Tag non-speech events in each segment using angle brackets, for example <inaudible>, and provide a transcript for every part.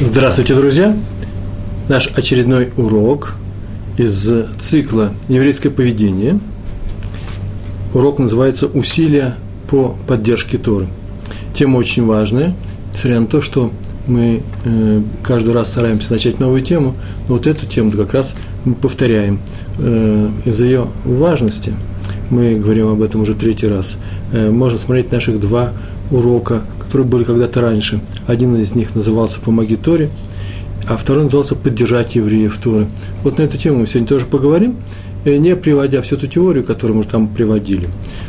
Здравствуйте, друзья! Наш очередной урок из цикла «Еврейское поведение». Урок называется «Усилия по поддержке Торы». Тема очень важная, несмотря на то, что мы э, каждый раз стараемся начать новую тему, но вот эту тему как раз мы повторяем. Э, из-за ее важности, мы говорим об этом уже третий раз, э, можно смотреть наших два урока, которые были когда-то раньше. Один из них назывался «Помоги Торе», а второй назывался «Поддержать евреев Торы». Вот на эту тему мы сегодня тоже поговорим, э, не приводя всю эту теорию, которую мы там приводили.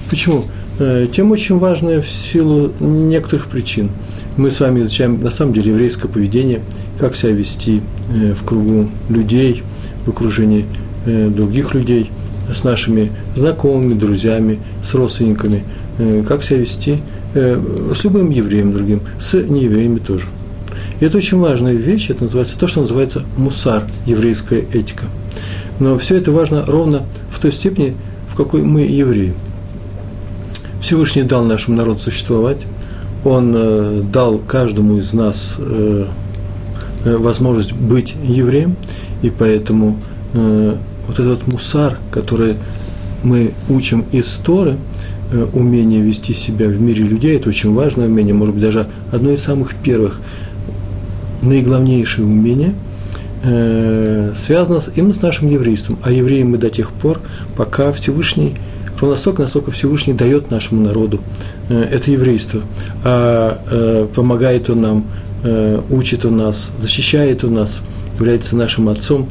Почему? Э, тема очень важная в силу некоторых причин. Мы с вами изучаем, на самом деле, еврейское поведение, как себя вести э, в кругу людей, в окружении других людей, с нашими знакомыми, друзьями, с родственниками, как себя вести – с любым евреем другим, с неевреями тоже. И это очень важная вещь, это называется то, что называется мусар, еврейская этика. Но все это важно ровно в той степени, в какой мы евреи. Всевышний дал нашему народу существовать, Он э, дал каждому из нас э, возможность быть евреем, и поэтому вот этот мусар, который мы учим из Торы – Э, умение вести себя в мире людей, это очень важное умение, может быть, даже одно из самых первых, наиглавнейшее умение, э, связано с, именно с нашим еврейством. А евреи мы до тех пор, пока Всевышний, ровно настолько, насколько Всевышний дает нашему народу э, это еврейство, а э, помогает он нам, э, учит он нас, защищает он нас, является нашим отцом,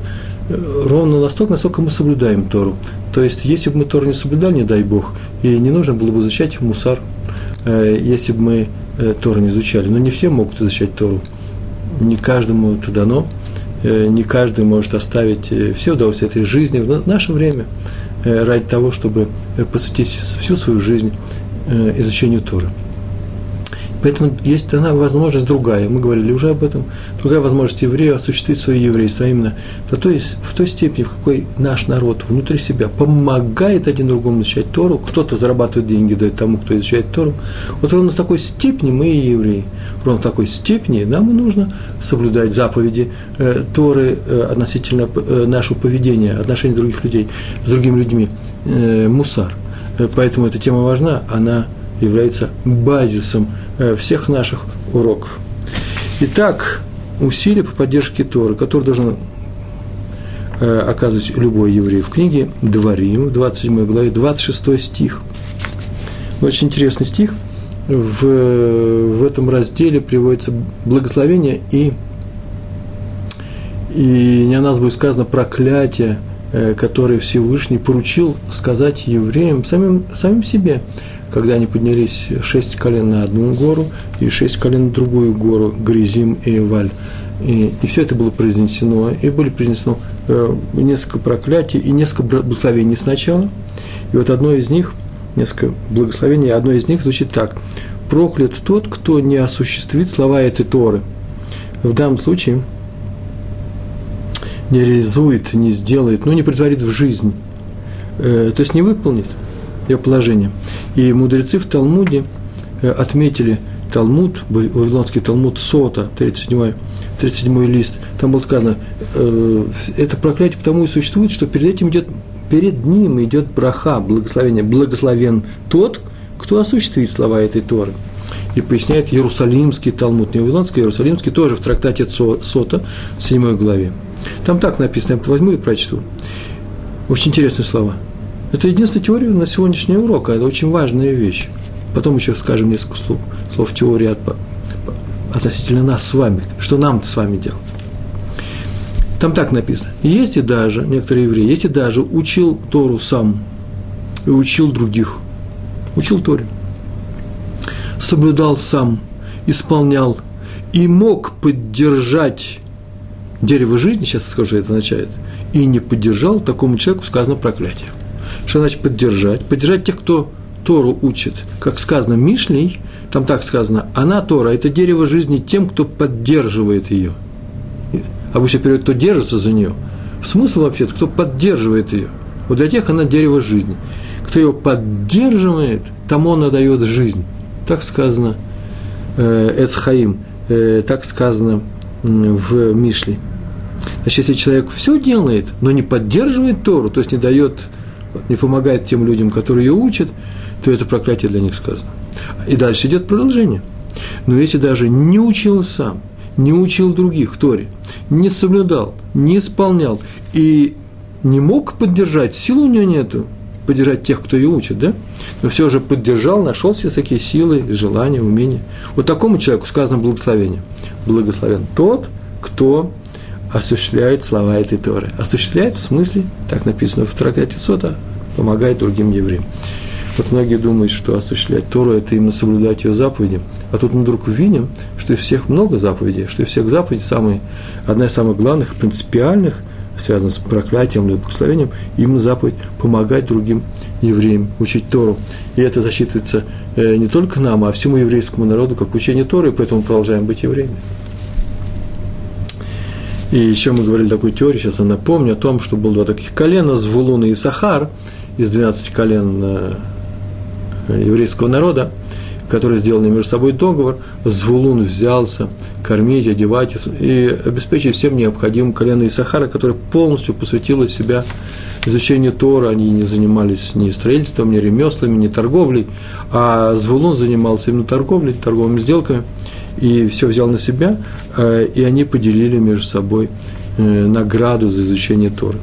ровно настолько, насколько мы соблюдаем Тору. То есть, если бы мы Тору не соблюдали, не дай Бог, и не нужно было бы изучать мусар, э, если бы мы э, Тору не изучали. Но не все могут изучать Тору. Не каждому это дано. Э, не каждый может оставить все удовольствия этой жизни в наше время ради того, чтобы посвятить всю свою жизнь изучению Торы. Поэтому есть она возможность другая, мы говорили уже об этом, другая возможность еврея осуществить свое еврейство, а именно то, то есть в той степени, в какой наш народ внутри себя помогает один другому изучать Тору, кто-то зарабатывает деньги, дает тому, кто изучает Тору, вот ровно в такой степени мы и евреи. Ровно в такой степени нам и нужно соблюдать заповеди э, Торы э, относительно э, нашего поведения, отношений других людей с другими людьми, э, мусар. Э, поэтому эта тема важна, она является базисом э, всех наших уроков. Итак, усилия по поддержке Торы, которые должен э, оказывать любой еврей. В книге Дворим, в 27 главе, 26 стих. Очень интересный стих. В, в этом разделе приводится благословение и, и не о нас будет сказано проклятие, э, которое Всевышний поручил сказать евреям, самим, самим себе когда они поднялись шесть колен на одну гору и шесть колен на другую гору, Гризим и Валь. И, и все это было произнесено, и были произнесено э, несколько проклятий и несколько благословений сначала. И вот одно из них, несколько благословений, одно из них звучит так. «Проклят тот, кто не осуществит слова этой Торы». В данном случае не реализует, не сделает, ну, не притворит в жизнь, э, то есть не выполнит – ее положение. И мудрецы в Талмуде э, отметили Талмуд, Вавилонский Талмуд Сота, 37, 37 лист, там было сказано, э, это проклятие потому и существует, что перед этим идет, перед ним идет браха, благословение, благословен тот, кто осуществит слова этой Торы. И поясняет Иерусалимский Талмуд, не Вавилонский, а Иерусалимский, тоже в трактате Сота, в 7 главе. Там так написано, я возьму и прочту. Очень интересные слова – это единственная теория на сегодняшний урок, а это очень важная вещь. Потом еще скажем несколько слов, слов теории от, относительно нас с вами, что нам с вами делать. Там так написано. Есть и даже, некоторые евреи, есть и даже учил Тору сам и учил других. Учил Торе. Соблюдал сам, исполнял и мог поддержать дерево жизни, сейчас скажу, что это означает, и не поддержал, такому человеку сказано проклятие. Что значит поддержать? Поддержать тех, кто Тору учит. Как сказано Мишлей, там так сказано, она Тора – это дерево жизни тем, кто поддерживает ее. Обычно перевод, кто держится за нее. Смысл вообще кто поддерживает ее. Вот для тех она дерево жизни. Кто ее поддерживает, тому она дает жизнь. Так сказано э, Эцхаим, э, так сказано в Мишле. Значит, если человек все делает, но не поддерживает Тору, то есть не дает, не помогает тем людям, которые ее учат, то это проклятие для них сказано. И дальше идет продолжение. Но если даже не учил сам, не учил других Торе, не соблюдал, не исполнял и не мог поддержать, силы у него нету, поддержать тех, кто ее учит, да? Но все же поддержал, нашел все такие силы, желания, умения. Вот такому человеку сказано благословение. Благословен тот, кто осуществляет слова этой Торы. Осуществляет в смысле, так написано в трактате Сота, помогает другим евреям. Вот многие думают, что осуществлять Тору – это именно соблюдать ее заповеди. А тут мы вдруг увидим, что из всех много заповедей, что из всех заповедей самые, одна из самых главных, принципиальных, связана с проклятием или благословением, именно заповедь помогать другим евреям учить Тору. И это засчитывается э, не только нам, а всему еврейскому народу, как учение Торы, и поэтому продолжаем быть евреями. И еще мы говорили такую теорию, сейчас я напомню о том, что было два таких колена, Звулун и Сахар, из 12 колен э, еврейского народа, которые сделали между собой договор, Звулун взялся кормить, одевать и обеспечить всем необходимым колено Исахара, которое полностью посвятило себя изучению Тора, они не занимались ни строительством, ни ремеслами, ни торговлей, а Звулун занимался именно торговлей, торговыми сделками, и все взял на себя, э, и они поделили между собой э, награду за изучение Торы.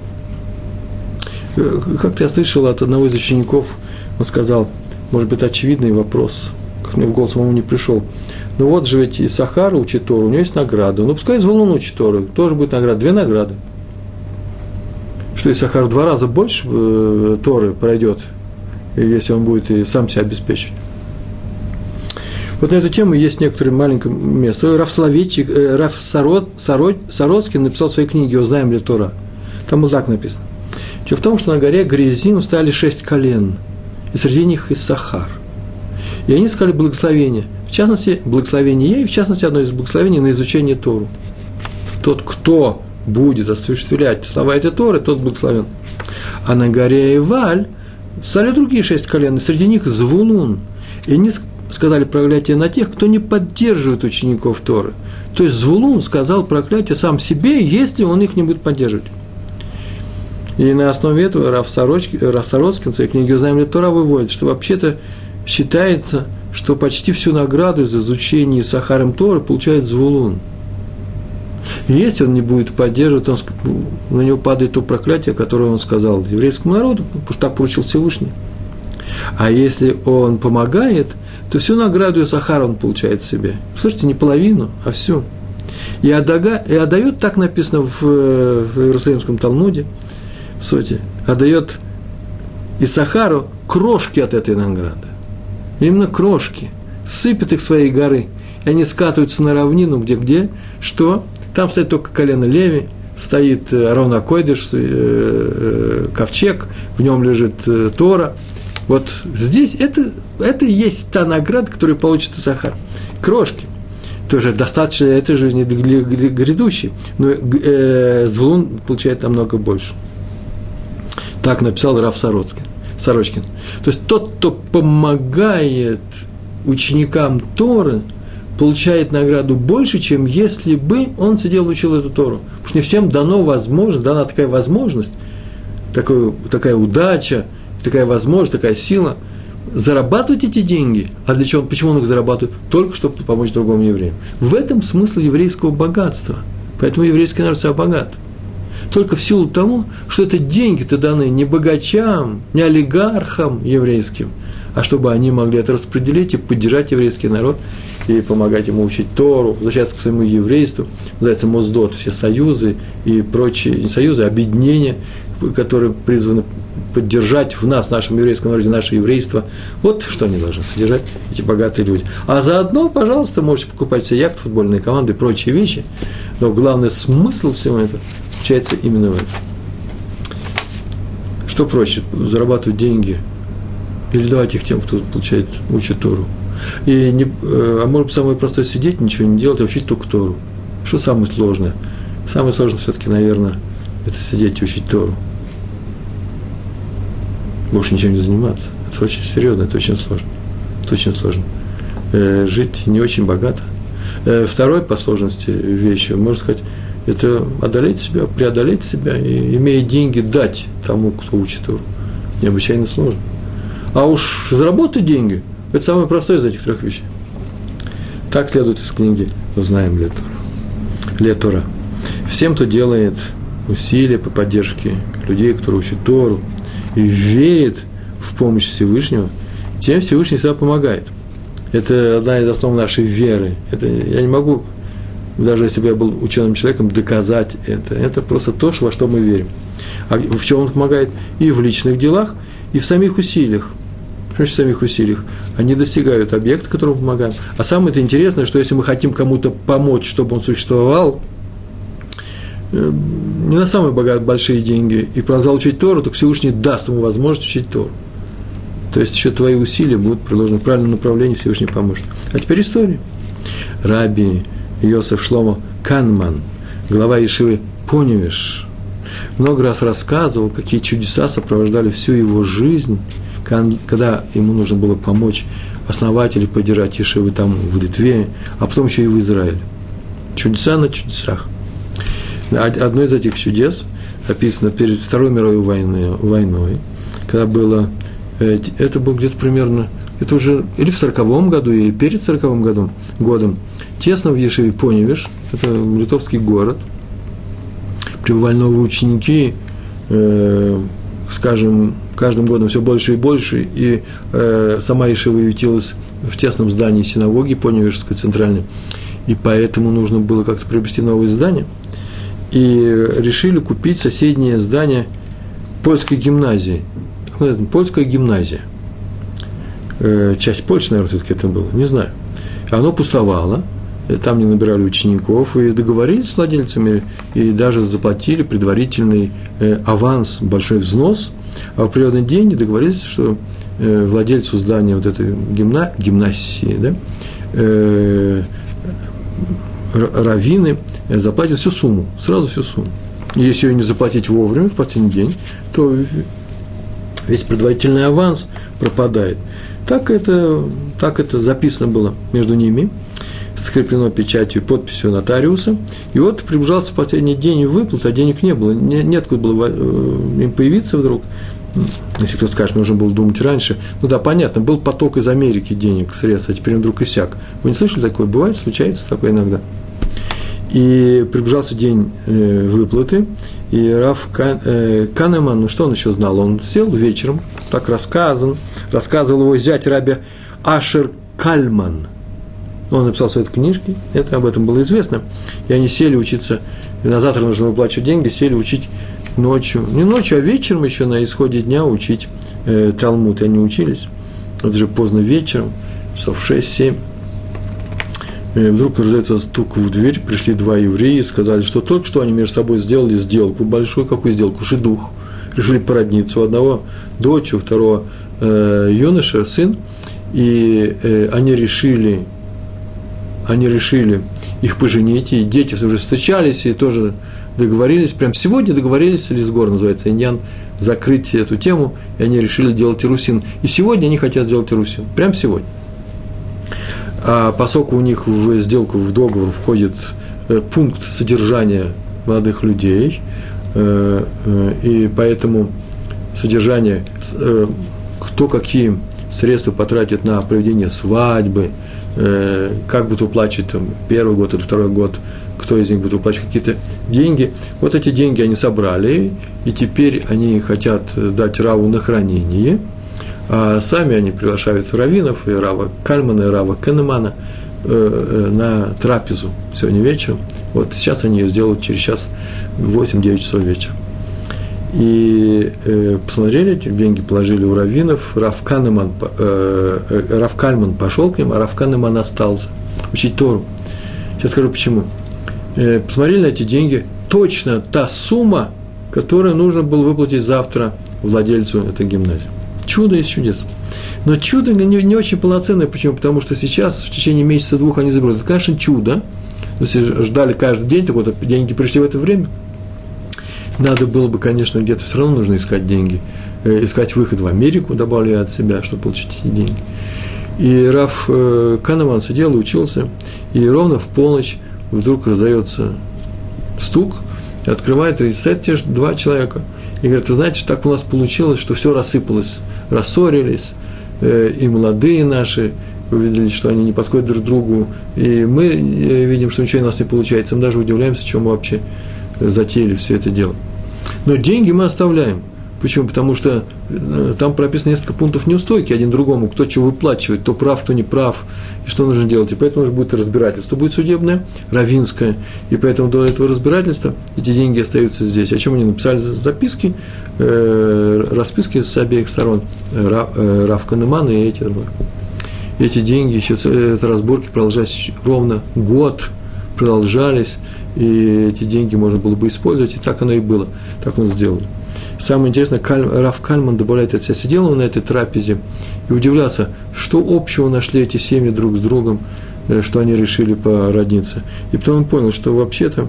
Э, как-то я слышал от одного из учеников, он сказал, может быть, очевидный вопрос, как мне в голову самому не пришел. Ну вот же ведь и Сахара учит Тору, у него есть награда. Ну пускай Звулун учит Тору, тоже будет награда, две награды. Что и Сахар в два раза больше э, Торы пройдет, если он будет и сам себя обеспечить. Вот на эту тему есть некоторое маленькое место. Раф, Славичик, э, Раф Сарод, Сарод, Сародский написал в своей книге «Узнаем ли Тора». Там так написано. Дело в том, что на горе Грязим стали шесть колен, и среди них и Сахар. И они сказали благословение. В частности, благословение ей, в частности, одно из благословений на изучение Тору. Тот, кто будет осуществлять слова этой Торы, тот благословен. А на горе Иваль стали другие шесть колен, и среди них Звулун. И они сказали проклятие на тех, кто не поддерживает учеников Торы. То есть Звулун сказал проклятие сам себе, если он их не будет поддерживать. И на основе этого Раф Сорочкин, Раф Сорочкин в своей книге «Узнаем Тора» выводит, что вообще-то считается, что почти всю награду за изучение Сахаром Торы получает Звулун. Если он не будет поддерживать, он, на него падает то проклятие, которое он сказал еврейскому народу, потому что так поручил Всевышний. А если он помогает, то всю награду Сахара он получает себе. Слушайте, не половину, а всю. И, отдага, и отдает, так написано в, в Иерусалимском Талмуде, в Соте, отдает Исахару крошки от этой награды. Именно крошки. Сыпет их своей горы. И они скатываются на равнину, где-где, что? Там стоит только колено Леви, стоит э, Арона Койдыш, э, э, ковчег, в нем лежит Тора. Вот здесь это, это и есть та награда, которую получит Сахар. Крошки. Тоже достаточно этой жизни грядущей. Но э, Звулун получает намного больше. Так написал Раф Сорочкин. Сорочкин. То есть тот, кто помогает ученикам Торы, получает награду больше, чем если бы он сидел и учил эту Тору. Потому что не всем дано возможность, дана такая возможность, такая, такая удача, такая возможность, такая сила зарабатывать эти деньги. А для чего? Почему он их зарабатывает? Только чтобы помочь другому еврею. В этом смысл еврейского богатства. Поэтому еврейский народ себя богат – только в силу того, что это деньги-то даны не богачам, не олигархам еврейским, а чтобы они могли это распределить и поддержать еврейский народ и помогать ему учить Тору, возвращаться к своему еврейству, называется Моздот, все союзы и прочие, не союзы, а объединения, которые призваны поддержать в нас, в нашем еврейском народе, наше еврейство. Вот что они должны содержать, эти богатые люди. А заодно, пожалуйста, можете покупать себе яхты, футбольные команды и прочие вещи. Но главный смысл всего этого заключается именно в этом. Что проще, зарабатывать деньги или давать их тем, кто получает, учит Тору? И не, э, а может быть, самое простое сидеть, ничего не делать, а учить только Тору. Что самое сложное? Самое сложное все-таки, наверное, это сидеть и учить Тору. Больше ничем не заниматься. Это очень серьезно, это очень сложно. Это очень сложно. Э, жить не очень богато. Э, второй по сложности вещи, можно сказать, это одолеть себя, преодолеть себя и, имея деньги, дать тому, кто учит Тору. Необычайно сложно. А уж заработать деньги – это самое простое из этих трех вещей. Так следует из книги «Узнаем Летура». Летура. Всем, кто делает усилия по поддержке людей, которые учат Тору, и верит в помощь Всевышнего, тем Всевышний всегда помогает. Это одна из основ нашей веры. Это, я не могу, даже если бы я был ученым человеком, доказать это. Это просто то, во что мы верим. А в чем он помогает? И в личных делах, и в самих усилиях. Что значит в самих усилиях? Они достигают объекта, которому помогаем. А самое интересное, что если мы хотим кому-то помочь, чтобы он существовал, не на самые богатые большие деньги, и продолжал учить Тору, то Всевышний даст ему возможность учить Тору. То есть еще твои усилия будут приложены в правильном направлении, Всевышний поможет. А теперь история. Раби Йосеф Шломо Канман, глава Ешивы Поневиш, много раз рассказывал, какие чудеса сопровождали всю его жизнь, когда ему нужно было помочь основать или поддержать Ешивы там в Литве, а потом еще и в Израиле. Чудеса на чудесах. Одно из этих чудес описано перед Второй мировой войной, войной когда было Э, это был где-то примерно, это уже или в сороковом году, или перед сороковым годом, годом, тесно в Ешеве Поневиш, это литовский город, пребывали новые ученики, э, скажем, каждым годом все больше и больше, и э, сама Ешева ютилась в тесном здании синагоги Поневишской центральной, и поэтому нужно было как-то приобрести новое здание, и решили купить соседнее здание польской гимназии – польская гимназия. Э, часть Польши, наверное, все-таки это было, не знаю. Оно пустовало, там не набирали учеников, и договорились с владельцами, и даже заплатили предварительный э, аванс, большой взнос, а в определенный день договорились, что э, владельцу здания вот этой гимна, гимнасии, да, раввины заплатят всю сумму, сразу всю сумму. Если ее не заплатить вовремя, в последний день, то весь предварительный аванс пропадает. Так это, так это записано было между ними, скреплено печатью и подписью нотариуса. И вот приближался последний день выплат, а денег не было. Не, неоткуда было э, им появиться вдруг. Если кто скажет, нужно было думать раньше. Ну да, понятно, был поток из Америки денег, средств, а теперь он вдруг иссяк. Вы не слышали такое? Бывает, случается такое иногда. И приближался день э, выплаты, и Раф э, Канеман, ну что он еще знал? Он сел вечером, так рассказан, рассказывал его зять Раби Ашер Кальман. Он написал свои книжки, это об этом было известно. И они сели учиться, и на завтра нужно выплачивать деньги, сели учить ночью, не ночью, а вечером еще на исходе дня учить э, Талмуд. И они учились, вот уже поздно вечером, часов 6-7. И вдруг раздается стук в дверь, пришли два еврея и сказали, что только что они между собой сделали сделку, большую какую сделку, шедух. Решили породниться. У одного дочь, у второго э, юноша, сын, и э, они решили, они решили их поженить, и дети уже встречались, и тоже договорились, прям сегодня договорились, Лисгор называется, Иньян, закрыть эту тему, и они решили делать Ирусин. И сегодня они хотят сделать Ирусин, прям сегодня. А поскольку у них в сделку, в договор входит э, пункт содержания молодых людей, э, э, и поэтому содержание, кто какие средства потратит на проведение свадьбы, как будут выплачивать там, первый год или второй год, кто из них будет выплачивать какие-то деньги. Вот эти деньги они собрали, и теперь они хотят дать Раву на хранение – а сами они приглашают раввинов, и Рава Кальмана, и Рава Кенемана э, э, на трапезу сегодня вечером. Вот сейчас они ее сделают через час 8-9 часов вечера. И э, посмотрели, эти деньги положили у раввинов, Рав, Канеман, э, э, Рав Кальман пошел к ним, а Рав Канеман остался учить Тору. Сейчас скажу почему. Э, посмотрели на эти деньги, точно та сумма, которую нужно было выплатить завтра владельцу этой гимназии. Чудо из чудес. Но чудо не, не очень полноценное. Почему? Потому что сейчас, в течение месяца-двух, они заберут. Это, конечно, чудо. Если ждали каждый день, так вот деньги пришли в это время. Надо было бы, конечно, где-то все равно нужно искать деньги. Э, искать выход в Америку, добавляя от себя, чтобы получить эти деньги. И Раф э, Канеман сидел и учился, и ровно в полночь вдруг раздается стук, открывает, и те же два человека. И говорят, вы знаете, так у нас получилось, что все рассыпалось, рассорились, э, и молодые наши увидели, что они не подходят друг другу, и мы э, видим, что ничего у нас не получается, мы даже удивляемся, чем мы вообще затеяли все это дело. Но деньги мы оставляем – Почему? Потому что э, там прописано несколько пунктов неустойки один другому, кто чего выплачивает, кто прав, кто не прав, и что нужно делать. И поэтому уже будет разбирательство, будет судебное, равинское, и поэтому до этого разбирательства эти деньги остаются здесь. О чем они написали записки, э, расписки с обеих сторон, э, э Рав Канеман и эти два. Эти деньги, еще это разборки продолжались ровно год, продолжались, и эти деньги можно было бы использовать, и так оно и было, так он сделал. Самое интересное, Каль, Раф Кальман добавляет от сидел он на этой трапезе и удивлялся, что общего нашли эти семьи друг с другом, э, что они решили породниться. И потом он понял, что вообще-то,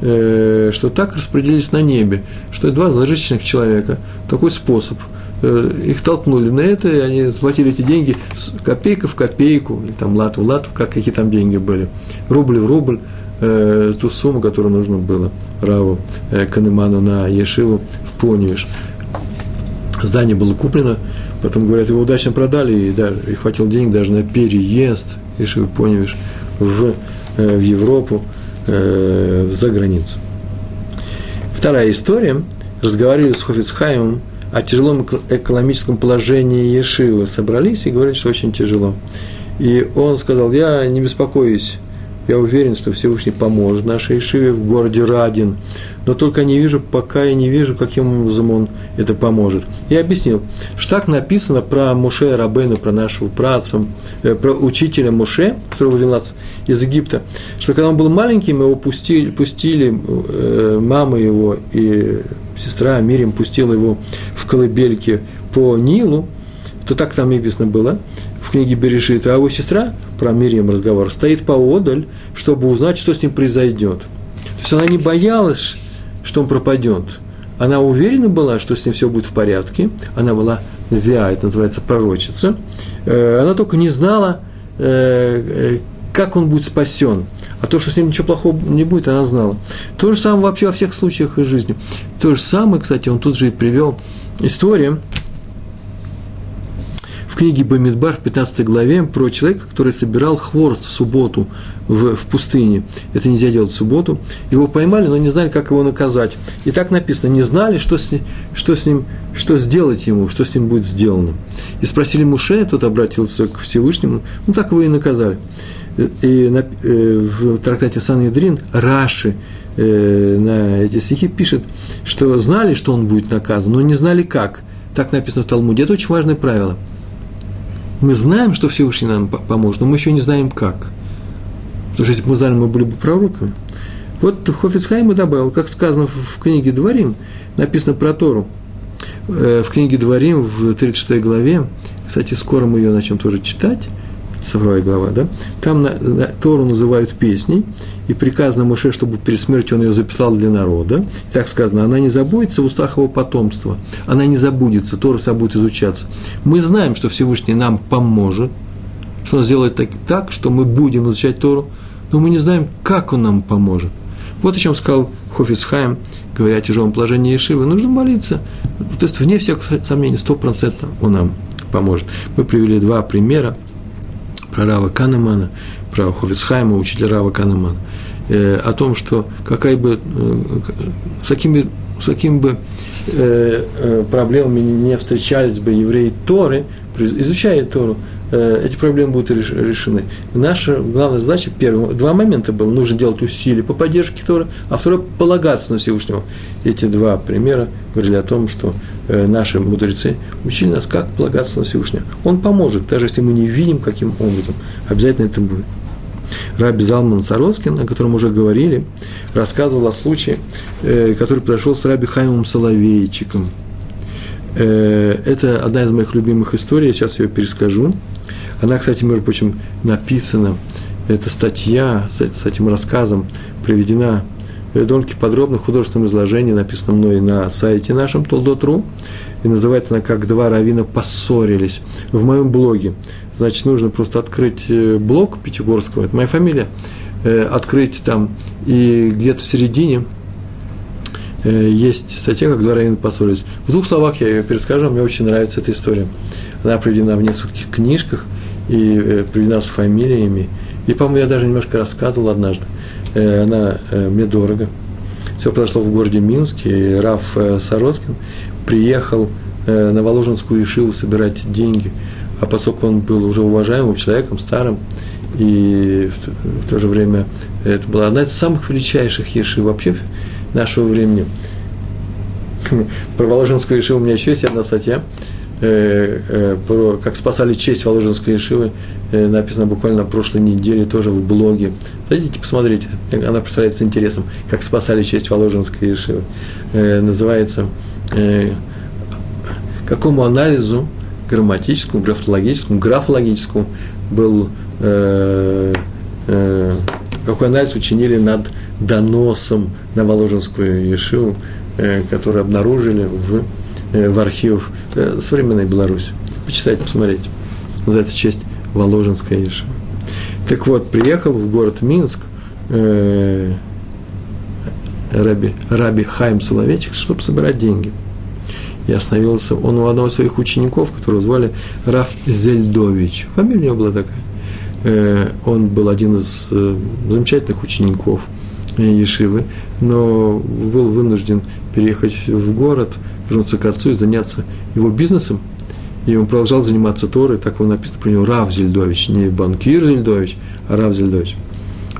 э, что так распределились на небе, что два зажиточных человека, такой способ, э, их толкнули на это, и они схватили эти деньги копейка в копейку, или там лат в лат, как какие там деньги были, рубль в рубль, э, ту сумму, которую нужно было Раву э, Канеману на Ешиву в Поневиш. Здание было куплено, потом, говорят, его удачно продали, и, да, и хватило денег даже на переезд Ешивы Поневиш в, э, в Европу, э, за границу. Вторая история. Разговаривали с Хофицхаймом о тяжелом экономическом положении Ешивы. Собрались и говорили, что очень тяжело. И он сказал, я не беспокоюсь я уверен, что Всевышний поможет нашей Ишиве в городе Радин, но только не вижу, пока я не вижу, каким образом он это поможет. Я объяснил, что так написано про Муше Рабейну, про нашего праца, э, про учителя Муше, которого вывел нас из Египта, что когда он был маленьким, его пустили, пустили э, мама его и сестра Мирим пустила его в колыбельке по Нилу, то так там написано было книге Берешит, а его сестра про Мирием разговор, стоит поодаль, чтобы узнать, что с ним произойдет. То есть она не боялась, что он пропадет. Она уверена была, что с ним все будет в порядке. Она была виа, это называется пророчица. Э, она только не знала, э, э, как он будет спасен. А то, что с ним ничего плохого не будет, она знала. То же самое вообще во всех случаях из жизни. То же самое, кстати, он тут же и привел историю, в книге Бамидбар в 15 главе про человека, который собирал хворост в субботу в, в пустыне. Это нельзя делать в субботу. Его поймали, но не знали, как его наказать. И так написано, не знали, что с, что с ним, что сделать ему, что с ним будет сделано. И спросили Муше, тот обратился к Всевышнему, ну так его и наказали. И на, э, в трактате Сан-Ядрин Раши э, на эти стихи пишет, что знали, что он будет наказан, но не знали как. Так написано в Талмуде. Это очень важное правило – мы знаем, что Всевышний нам поможет, но мы еще не знаем как. Потому что если бы мы знали, мы были бы пророками. Вот Хофицхайм и добавил, как сказано в книге Дворим, написано про Тору. Э, в книге Дворим в 36 главе, кстати, скоро мы ее начнем тоже читать, цифровая глава, да, там на, на, Тору называют песней, и приказано Муше, чтобы перед смертью он ее записал для народа. И так сказано, она не забудется в устах его потомства, она не забудется, Тора вся будет изучаться. Мы знаем, что Всевышний нам поможет, что он сделает так, так, что мы будем изучать Тору, но мы не знаем, как он нам поможет. Вот о чем сказал Хофицхайм, говоря о тяжелом положении Ешивы. Нужно молиться. То есть, вне всякого сомнения, стопроцентно он нам поможет. Мы привели два примера про Рава Канемана, про Хофицхайма, учителя Рава Канемана, э, о том, что какая бы, э, с какими, с какими бы э, э, проблемами не встречались бы евреи Торы, изучая Тору, эти проблемы будут решены. Наша главная задача, первый, два момента было, нужно делать усилия по поддержке Торы, а второе, полагаться на Всевышнего. Эти два примера говорили о том, что э, наши мудрецы учили нас, как полагаться на Всевышнего. Он поможет, даже если мы не видим, каким образом. Обязательно это будет. Раби Залман Сароскин, о котором уже говорили, рассказывал о случае, э, который произошел с Раби Хаймом Соловейчиком. Это одна из моих любимых историй, я сейчас ее перескажу. Она, кстати, между прочим, написана, эта статья с, этим рассказом приведена в довольно подробно в художественном изложении, написано мной на сайте нашем Толдотру. и называется она «Как два равина поссорились». В моем блоге, значит, нужно просто открыть э, блог Пятигорского, это моя фамилия, э, открыть там, и где-то в середине э, есть статья, как два равина поссорились. В двух словах я ее перескажу, мне очень нравится эта история. Она приведена в нескольких книжках и приведена с фамилиями. И, по-моему, я даже немножко рассказывал однажды. Она мне дорого. Все произошло в городе Минске, и Раф Сороскин приехал э, на Воложенскую Ишиву собирать деньги, а поскольку он был уже уважаемым человеком, старым, и в то же время это была одна из самых величайших ешив вообще нашего времени. Про Воложенскую Ишиву у меня еще есть одна статья, э, э, про как спасали честь Воложенской Ишивы, написано буквально на прошлой неделе тоже в блоге. Зайдите, посмотрите, она представляется интересом, как спасали честь Воложенской Ишивы. Называется э, какому анализу грамматическому, графологическому, графологическому был, э, э, какой анализ учинили над доносом на Воложенскую Ешиву, э, который обнаружили в, э, в архивах э, современной Беларуси. Почитайте, посмотрите. Называется «Честь Воложенская Ешива». Так вот, приехал в город Минск э, Раби, Раби Хайм Соловейчик, чтобы собирать деньги. И остановился он у одного из своих учеников, которого звали Раф Зельдович. Фамилия у него была такая. Э, он был один из э, замечательных учеников Ешивы, но был вынужден переехать в город, вернуться к отцу и заняться его бизнесом. И он продолжал заниматься Торой, так он написано про него Рав Зельдович, не банкир Зельдович, а Рав Зельдович.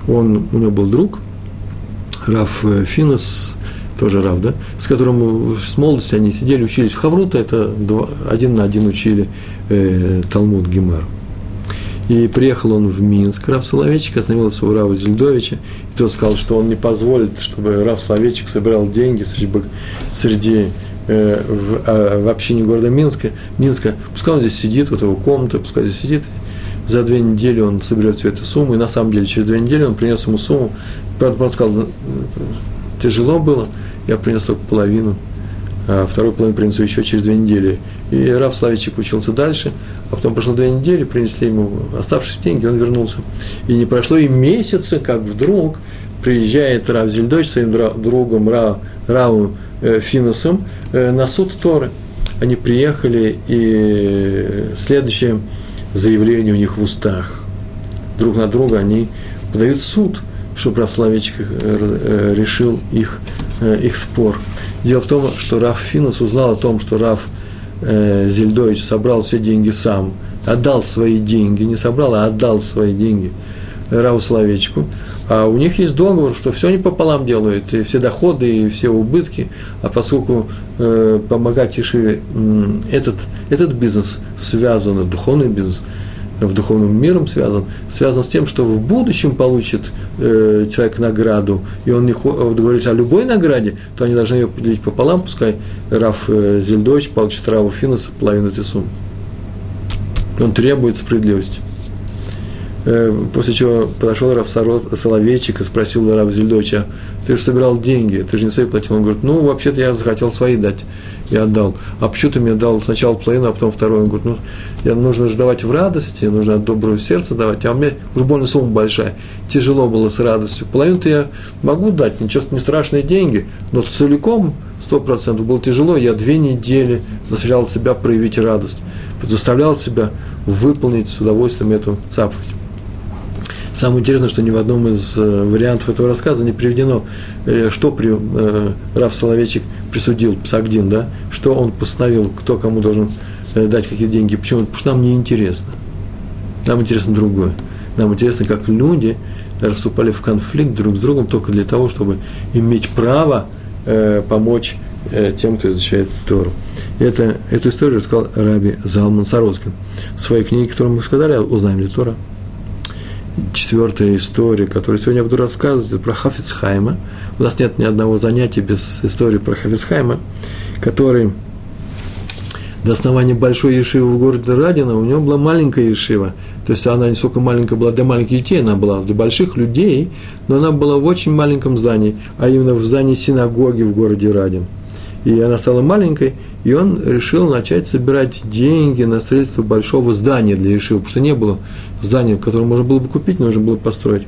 Он, у него был друг, Раф э, Финес, тоже Рав, да, с которым с молодости они сидели, учились в Хаврута, это два, один на один учили э, Талмуд Гемар. И приехал он в Минск, Рав Соловейчик остановился у Рава Зельдовича, и тот сказал, что он не позволит, чтобы Рав Соловейчик собирал деньги среди, среди э, в, э, в общине города Минска, Минска. Пускай он здесь сидит, вот его комната, пускай здесь сидит, за две недели он соберет всю эту сумму, и на самом деле через две недели он принес ему сумму. Правда, он сказал, тяжело было, я принес только половину, а вторую половину принесу еще через две недели. И Раф Славичек учился дальше, а потом прошло две недели, принесли ему оставшиеся деньги, он вернулся. И не прошло и месяца, как вдруг приезжает Рав Зельдойч своим другом Ра, Равом э, Финосом э, на суд Торы. Они приехали, и следующее заявление у них в устах. Друг на друга они подают суд, чтобы Рав Славичек э, решил их Э, их спор. Дело в том, что Раф Финус узнал о том, что Раф э, Зельдович собрал все деньги сам, отдал свои деньги, не собрал, а отдал свои деньги Раву Соловейчику. А у них есть договор, что все они пополам делают, и все доходы, и все убытки. А поскольку э, помогать Ишиве, э, этот, этот бизнес связан, духовный бизнес – в духовном миром связан, связан с тем, что в будущем получит э, человек награду, и он не вот говорит о любой награде, то они должны ее поделить пополам, пускай Раф э, Зельдович получит Раву Финуса половину этой суммы. Он требует справедливости. Э, после чего подошел Раф Соловейчик и спросил Раф Зельдовича, ты же собирал деньги, ты же не свои платил. Он говорит, ну, вообще-то я захотел свои дать, я отдал. А почему ты мне дал сначала половину, а потом вторую? Он говорит, ну, я нужно же давать в радости, нужно от доброго сердца давать, а у меня уж больно сумма большая, тяжело было с радостью. Половину-то я могу дать, ничего, не страшные деньги, но целиком, сто процентов, было тяжело, я две недели заставлял себя проявить радость, заставлял себя выполнить с удовольствием эту заповедь. Самое интересное, что ни в одном из э, вариантов этого рассказа не приведено, э, что при, э, Раф Соловейчик присудил Псагдин, да, что он постановил, кто кому должен дать какие деньги. Почему? Потому что нам не интересно. Нам интересно другое. Нам интересно, как люди расступали в конфликт друг с другом только для того, чтобы иметь право э, помочь э, тем, кто изучает Тору. Это, эту историю рассказал Раби Залман Сароскин в своей книге, которую мы сказали, «Узнаем ли Тора?» Четвертая история, которую сегодня я буду рассказывать, это про Хафицхайма. У нас нет ни одного занятия без истории про Хафицхайма, который до основания большой ешивы в городе Радина, у него была маленькая ешива. То есть она не столько маленькая была для маленьких детей, она была для больших людей, но она была в очень маленьком здании, а именно в здании синагоги в городе Радин. И она стала маленькой, и он решил начать собирать деньги на строительство большого здания для Ешивы, потому что не было здания, которое можно было бы купить, нужно было построить.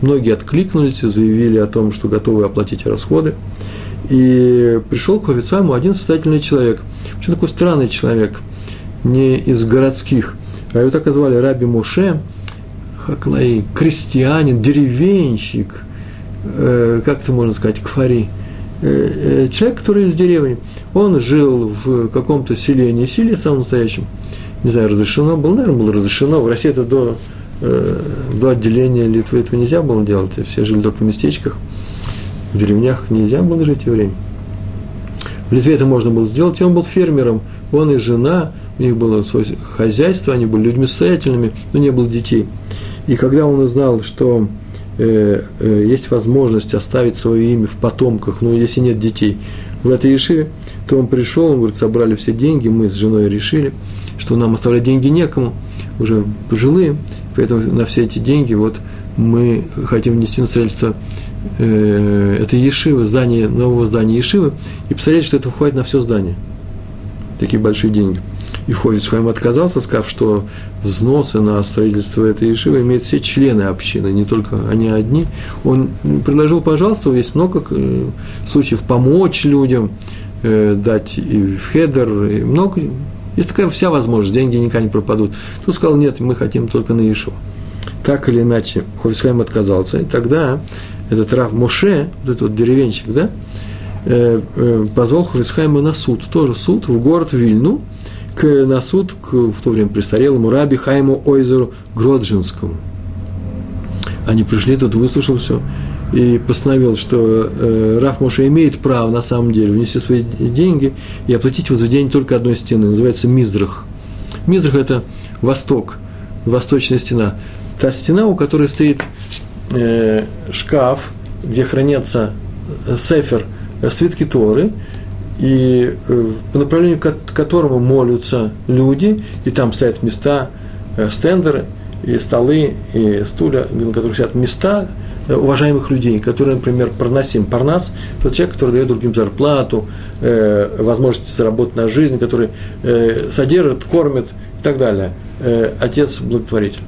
Многие откликнулись и заявили о том, что готовы оплатить расходы. И пришел к Хофицаму один состоятельный человек. Вообще такой странный человек, не из городских. А его так и звали Раби Муше, Хаклай, крестьянин, деревенщик, э, как это можно сказать, кфари, человек, который из деревни. Он жил в каком-то селении, селе самом настоящем, не знаю, разрешено было, наверное, было разрешено. В России это до, э, до отделения Литвы этого нельзя было делать, все жили только в местечках. В деревнях нельзя было жить в время. В Литве это можно было сделать, и он был фермером, он и жена, у них было свое хозяйство, они были людьми состоятельными, но не было детей. И когда он узнал, что э, э, есть возможность оставить свое имя в потомках, но если нет детей в этой Ешиве, то он пришел, он говорит, собрали все деньги, мы с женой решили, что нам оставлять деньги некому, уже пожилые, поэтому на все эти деньги вот мы хотим внести на строительство э, этой Ешивы, здание, нового здания Ешивы, и посмотреть, что это хватит на все здание. Такие большие деньги. И Ховицхайм отказался, сказав, что взносы на строительство этой Ешивы имеют все члены общины, не только они одни. Он предложил, пожалуйста, есть много э, случаев помочь людям, э, дать и в хедер, и много. Есть такая вся возможность, деньги никогда не пропадут. Тут сказал, нет, мы хотим только на Ешиву. Так или иначе, Ховицхайм отказался, и тогда этот Рав Моше, вот этот вот деревенщик, да, э, позвал Ховицхайма на суд, тоже суд в город Вильну, к, на суд к в то время престарелому раби Хайму Ойзеру Гроджинскому. Они пришли, тот выслушал все и постановил, что э, Раф Моше имеет право на самом деле внести свои деньги и оплатить возведение только одной стены, называется Миздрах. Миздрах – это восток, восточная стена. Та стена, у которой стоит э, шкаф, где хранятся э, сефер, э, свитки Торы – и э, по направлению к которому молятся люди, и там стоят места, э, стендеры, и столы, и стулья, на которых сидят места э, уважаемых людей, которые, например, проносим парнас, тот человек, который дает другим зарплату, возможность заработать на жизнь, который содержит, кормит и так далее. Отец благотворитель.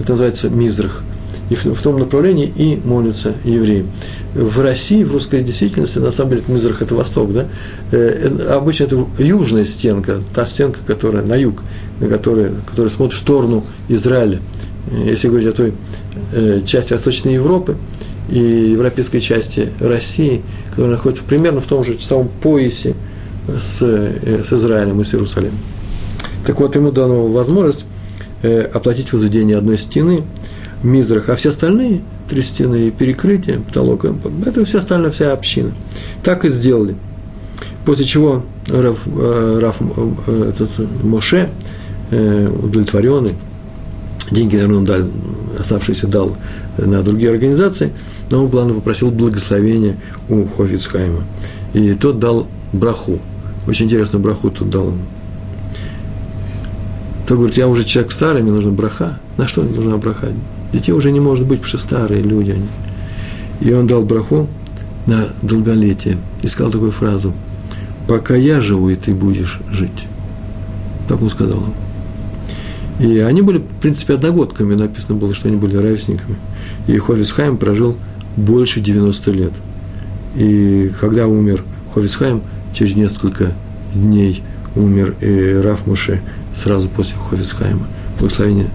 Это называется мизрах – и в, в том направлении и молятся евреи. В России, в русской действительности, на самом деле, Мизрах – это восток, да? Э, обычно это южная стенка, та стенка, которая на юг, на которая, которая смотрит в сторону Израиля. Э, если говорить о той э, части Восточной Европы и европейской части России, которая находится примерно в том же самом поясе с, э, с Израилем и с Иерусалимом. Так вот, ему дана возможность э, оплатить возведение одной стены – Мизрах, а все остальные три стены и перекрытие, потолок, это все остальная вся община. Так и сделали. После чего Раф, э, Раф э, этот Моше, э, удовлетворенный, деньги, наверное, он дал, оставшиеся дал на другие организации, но он, главное, попросил благословения у Хофицхайма. И тот дал браху. Очень интересную браху тут дал ему. Тот говорит, я уже человек старый, мне нужна браха. На что мне нужна браха? Детей уже не может быть, потому что старые люди они. И он дал браху на долголетие и сказал такую фразу «Пока я живу, и ты будешь жить». Так он сказал им. И они были, в принципе, одногодками, написано было, что они были ровесниками. И Хофисхайм прожил больше 90 лет. И когда умер Хофисхайм, через несколько дней умер и Раф Муше сразу после Хофисхайма. Благословение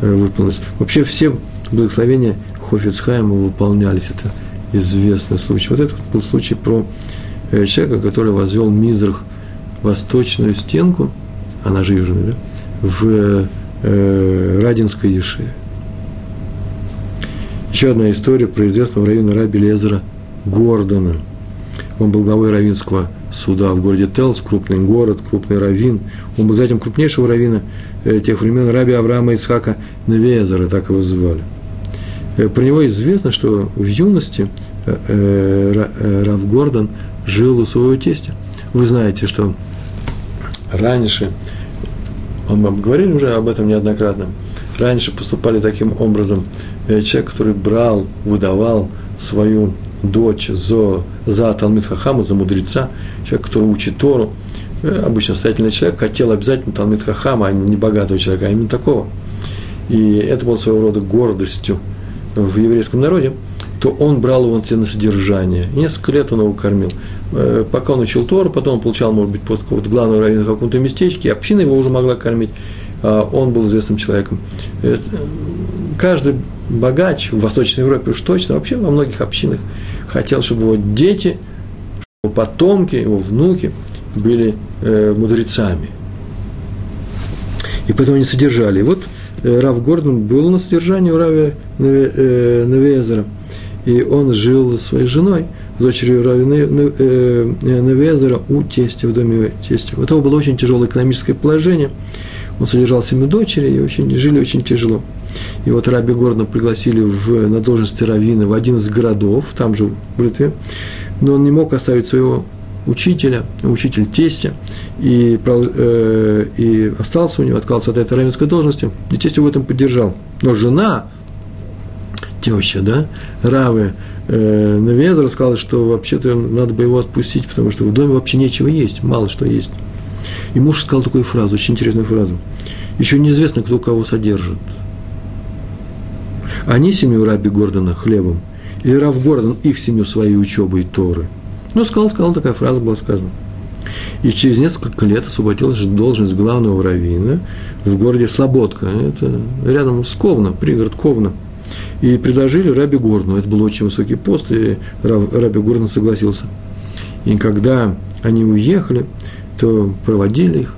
выполнилось. Вообще все благословения Хофицхайма выполнялись. Это известный случай. Вот этот был случай про э, человека, который возвел Мизрах восточную стенку, она же южная, да, в э, Радинской Ешиве. Еще одна история про известного района раби Лезера Гордона. Он был главой равинского суда в городе Телс, крупный город, крупный раввин. Он был затем крупнейшего раввина э, тех времен, раби Авраама Ицхака Невезера, так его звали. Э, про него известно, что в юности э, Рав Гордон жил у своего тестя. Вы знаете, что раньше, мы говорили уже об этом неоднократно, раньше поступали таким образом человек, который брал, выдавал свою дочь за, за Талмит Хахама, за мудреца, человек, который учит Тору, э, обычно состоятельный человек, хотел обязательно Талмит Хахама, а не богатого человека, а именно такого. И это было своего рода гордостью в еврейском народе, то он брал его на содержание. И несколько лет он его кормил. Э, пока он учил Тору, потом он получал, может быть, пост какого-то главного раввина в каком-то местечке, община его уже могла кормить, а он был известным человеком. Каждый богач в Восточной Европе уж точно, вообще во многих общинах хотел, чтобы его дети, его потомки, его внуки были э, мудрецами. И поэтому они содержали. И вот э, Рав Гордон был на содержании у Рави э, Навезера, и он жил со своей женой, с дочерью Рави э, Навезера у тестя, в доме тестя. У того было очень тяжелое экономическое положение, он содержал семью дочери, и очень, жили очень тяжело. И вот Раби Гордона пригласили в, на должность раввина в один из городов, там же, в Литве, но он не мог оставить своего учителя, учитель тестя, и, э, и остался у него, отказался от этой равенской должности, и тесть его в этом поддержал. Но жена, теща, да, Равы э, Навезра сказала, что вообще-то надо бы его отпустить, потому что в доме вообще нечего есть, мало что есть. И муж сказал такую фразу, очень интересную фразу. Еще неизвестно, кто кого содержит. Они семью Раби Гордона хлебом, или Рав Гордон их семью своей учебой Торы. Ну, сказал, сказал, такая фраза была сказана. И через несколько лет освободилась должность главного раввина в городе Слободка. Это рядом с Ковна, пригород Ковна. И предложили Раби Горну. Это был очень высокий пост, и Раби Горн согласился. И когда они уехали, то проводили их,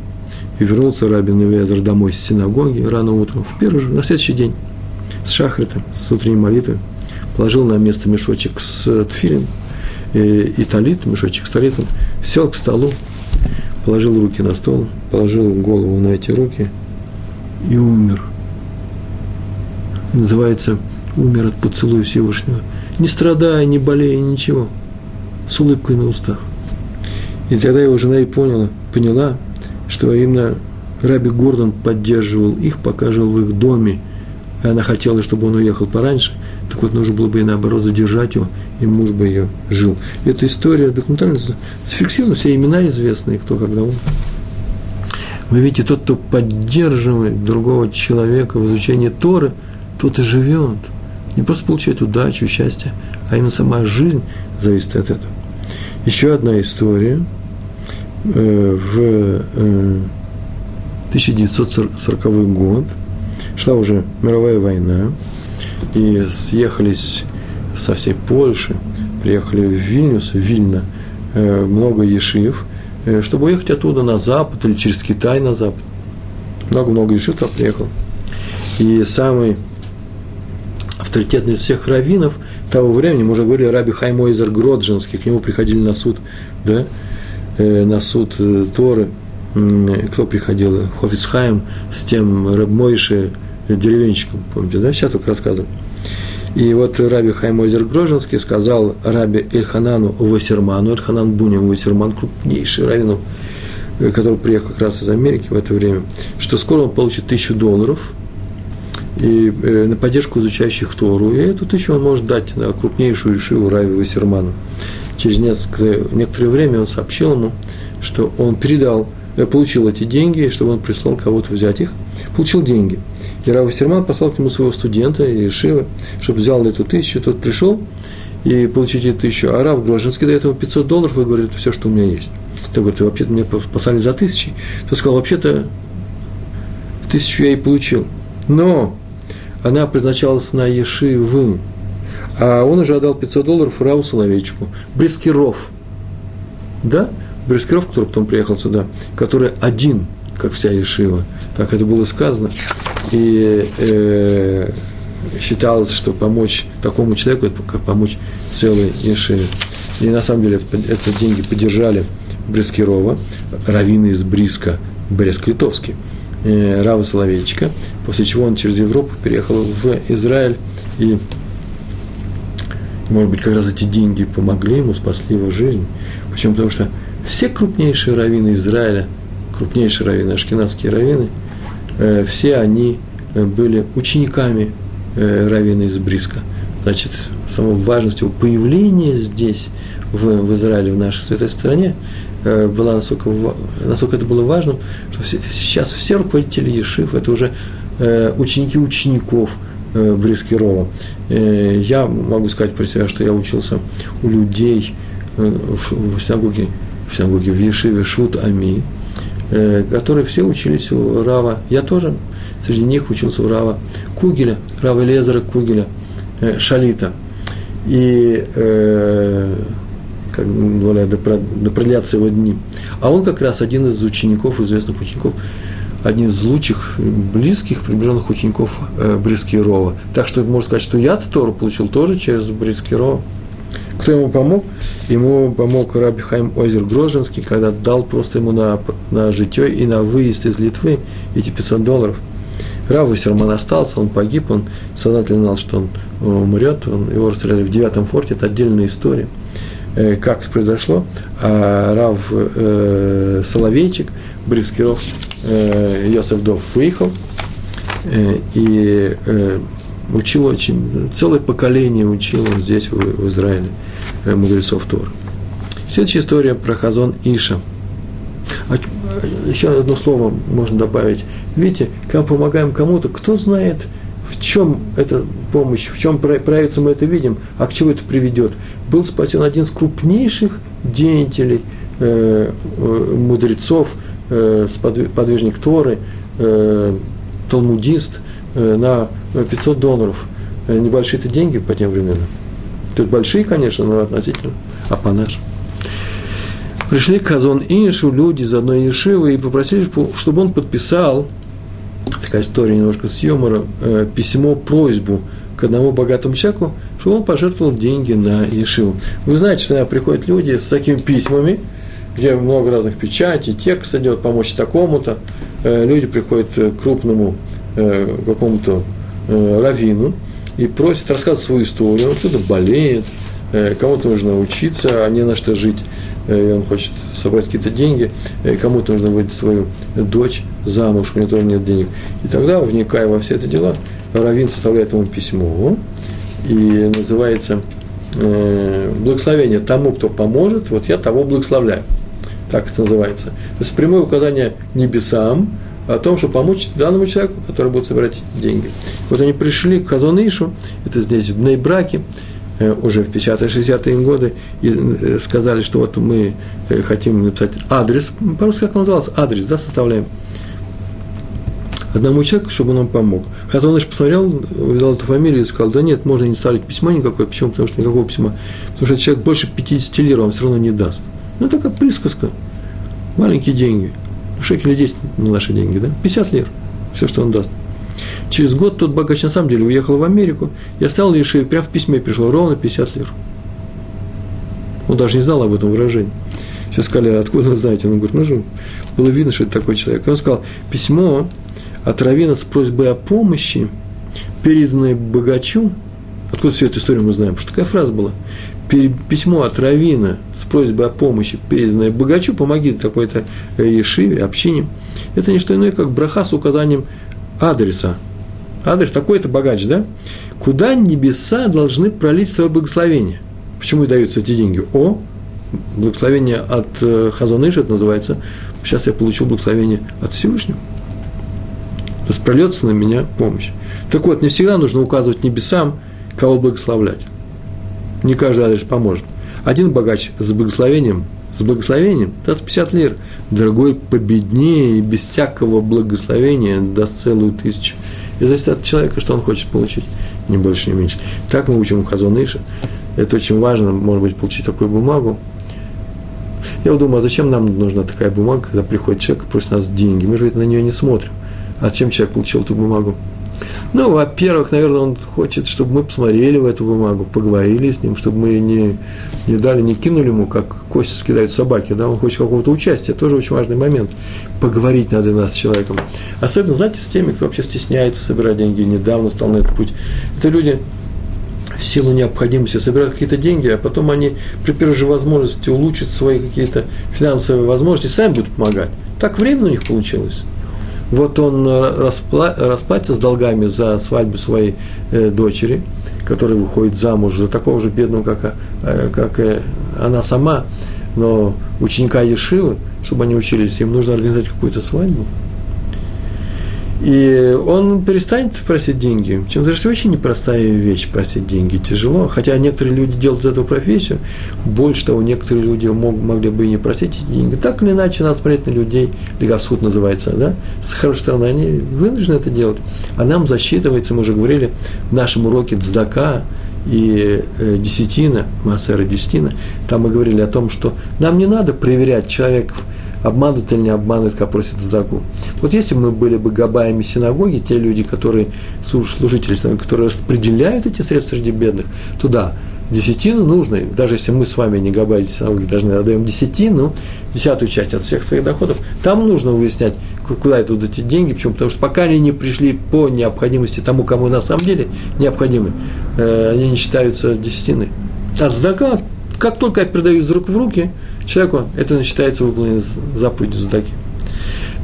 и вернулся Раби Навезер домой с синагоги рано утром, в первый же, на следующий день с шахрита, с утренней молитвы, положил на место мешочек с тфилин и, и талит, мешочек с талитом, сел к столу, положил руки на стол, положил голову на эти руки и умер. Называется «Умер от поцелуя Всевышнего». Не страдая, не болея, ничего. С улыбкой на устах. И тогда его жена и поняла, поняла, что именно Раби Гордон поддерживал их, пока жил в их доме – и она хотела, чтобы он уехал пораньше, так вот нужно было бы и наоборот задержать его, и муж бы ее жил. Эта история документально зафиксирована, все имена известны, кто когда он. Вы видите, тот, кто поддерживает другого человека в изучении Торы, тот и живет. Не просто получает удачу, счастье, а именно сама жизнь зависит от этого. Еще одна история. Э, в 1940 э, год – шла уже мировая война, и съехались со всей Польши, приехали в Вильнюс, в Вильно, э, много ешив, э, чтобы уехать оттуда на запад или через Китай на запад. Много-много ешив туда приехал. И самый авторитетный из всех раввинов того времени, мы уже говорили, Раби Хаймойзер Гроджинский, к нему приходили на суд, да, э, на суд Торы, кто приходил, Хофицхайм с тем Рабмойши деревенщиком, помните, да, сейчас только рассказывал. И вот Раби Хаймозер Грожинский сказал Раби Эльханану Вассерману, Эльханан Бунин Вассерман, крупнейший раввин, э, который приехал как раз из Америки в это время, что скоро он получит тысячу долларов и, э, на поддержку изучающих Тору, и эту тысячу он может дать на крупнейшую решиву Раби Вассерману. Через несколько, некоторое время он сообщил ему, что он передал, получил эти деньги, чтобы он прислал кого-то взять их, получил деньги – и Рав Серман послал к нему своего студента, Ешива, чтобы взял эту тысячу, тот пришел и получить эту тысячу. А Рав Грожинский дает ему 500 долларов и говорит, все, что у меня есть. Тот говорит, вообще-то мне послали за тысячи. Тот сказал, вообще-то тысячу я и получил. Но она предназначалась на Ешиву, а он уже отдал 500 долларов Раву Соловейчику. Брискиров, да, Брискиров, который потом приехал сюда, который один, как вся Ешива, как это было сказано, и э, считалось, что помочь такому человеку, это как помочь целой Ешеве. И на самом деле эти деньги поддержали Брескирова, раввины из Бриска, Брест-Литовский, э, Рава Соловейчика, после чего он через Европу переехал в Израиль и может быть, как раз эти деньги помогли ему, спасли его жизнь. Почему? Потому что все крупнейшие раввины Израиля, крупнейшие раввины, ашкенадские раввины – Э, все они э, были учениками э, из Бриска. значит, самой важность его появления здесь, в, в Израиле, в нашей святой стране, э, была настолько, настолько это было важным, что все, сейчас все руководители Ешив, это уже э, ученики учеников э, Брискирова. Я могу сказать про себя, что я учился у людей в, в синагоге, в синагоге в Ешиве Шут Ами, которые все учились у Рава. Я тоже среди них учился у Рава Кугеля, Рава Лезера Кугеля, Шалита. И как говорят, да, продлятся его дни. А он как раз один из учеников, известных учеников, один из лучших, близких, приближенных учеников э, Брискирова. Так что можно сказать, что я Тору получил тоже через Брискирова. Кто ему помог? Ему помог Раби Хайм Озер Грожинский, когда дал просто ему на, на житье и на выезд из Литвы эти 500 долларов. Рав Вассерман остался, он погиб, он сознательно знал, что он э, умрет, он, его расстреляли в девятом форте, это отдельная история – Э, как это произошло, а Рав э, Соловейчик, Брискиров, э, Йосеф Дов выехал э, и э, учил очень, целое поколение учил он здесь, в, Израиле, э, мудрецов Тора. Следующая история про Хазон Иша. А, еще одно слово можно добавить. Видите, когда помогаем кому-то, кто знает, в чем эта помощь, в чем проявится, мы это видим, а к чему это приведет. Был спасен один из крупнейших деятелей, э, э, мудрецов, э, подвижник Торы, э, талмудист на 500 долларов. Э, небольшие это деньги по тем временам. Есть большие, конечно, но относительно, а по нашим. Пришли к Казон Ишу люди из одной Ешивы и попросили, чтобы он подписал такая история немножко с юмором, э, письмо, просьбу к одному богатому человеку, что он пожертвовал деньги на Ешиву. Вы знаете, что приходят люди с такими письмами, где много разных печатей, текст идет, помочь такому-то. Э, люди приходят к крупному э, какому-то э, раввину и просят рассказывать свою историю. Кто-то болеет, э, кому-то нужно учиться, а не на что жить. Э, и он хочет собрать какие-то деньги, э, кому-то нужно выдать свою дочь замуж, у него тоже нет денег. И тогда, вникая во все это дела, Равин составляет ему письмо, и называется «Благословение тому, кто поможет, вот я того благословляю». Так это называется. То есть прямое указание небесам о том, что помочь данному человеку, который будет собирать деньги. Вот они пришли к Хазонышу, это здесь в Нейбраке, Э, уже в 50-60-е годы и э, сказали, что вот мы э, хотим написать адрес, по-русски как он назывался, адрес, да, составляем одному человеку, чтобы он нам помог. Хазоныш посмотрел, увидел эту фамилию и сказал, да нет, можно не ставить письма никакое. Почему? Потому что никакого письма. Потому что человек больше 50 лир вам все равно не даст. Ну, такая присказка. Маленькие деньги. Шекели 10 на наши деньги, да? 50 лир. Все, что он даст. Через год тот богач на самом деле уехал в Америку и оставил Ешиве, прямо в письме пришло ровно 50 лир. Он даже не знал об этом выражении. Все сказали, откуда вы знаете? Он говорит, ну же, было видно, что это такой человек. И он сказал, письмо от Равина с просьбой о помощи, переданное богачу, откуда всю эту историю мы знаем, что такая фраза была, письмо от Равина с просьбой о помощи, переданное богачу, помоги такой-то Ешиве, общине, это не что иное, как браха с указанием адреса адрес такой-то богач, да? Куда небеса должны пролить свое благословение? Почему и даются эти деньги? О, благословение от э, Хазоныша, это называется, сейчас я получил благословение от Всевышнего. То есть прольется на меня помощь. Так вот, не всегда нужно указывать небесам, кого благословлять. Не каждый адрес поможет. Один богач с благословением, с благословением даст 50 лир, другой победнее и без всякого благословения даст целую тысячу. И зависит от человека, что он хочет получить, не больше, не меньше. Так мы учим Хазон Иша. Это очень важно, может быть, получить такую бумагу. Я думаю, а зачем нам нужна такая бумага, когда приходит человек и просит нас деньги? Мы же ведь на нее не смотрим. А зачем человек получил эту бумагу? Ну, во-первых, наверное, он хочет, чтобы мы посмотрели в эту бумагу, поговорили с ним, чтобы мы не, не дали, не кинули ему, как кости скидают собаки, да, он хочет какого-то участия, тоже очень важный момент. Поговорить надо нас с человеком. Особенно, знаете, с теми, кто вообще стесняется собирать деньги, недавно стал на этот путь. Это люди, в силу необходимости собирают какие-то деньги, а потом они при первой же возможности улучшат свои какие-то финансовые возможности, сами будут помогать. Так временно у них получилось. Вот он распла- расплатится с долгами за свадьбу своей э, дочери, которая выходит замуж за такого же бедного, как, э, как э, она сама, но ученика Ешивы, чтобы они учились, им нужно организовать какую-то свадьбу – и он перестанет просить деньги. Чем это же очень непростая вещь просить деньги, тяжело. Хотя некоторые люди делают эту профессию. Больше того, некоторые люди мог, могли бы и не просить эти деньги. Так или иначе, надо смотреть на людей, Легавсхуд называется, да? С хорошей стороны, они вынуждены это делать. А нам засчитывается, мы уже говорили, в нашем уроке Цдака, и э, десятина, Массера десятина, там мы говорили о том, что нам не надо проверять человека обманут или не обманут, как просит Здаку. Вот если бы мы были бы габаями синагоги, те люди, которые, служители, которые распределяют эти средства среди бедных, туда десятину нужно, даже если мы с вами не габаи синагоги должны отдаем десятину, десятую часть от всех своих доходов, там нужно выяснять, куда идут эти деньги, почему? Потому что пока они не пришли по необходимости тому, кому на самом деле необходимы, э, они не считаются десятиной. А сдака, как только я передаю из рук в руки – человеку, это считается выполненной заповедью задаки.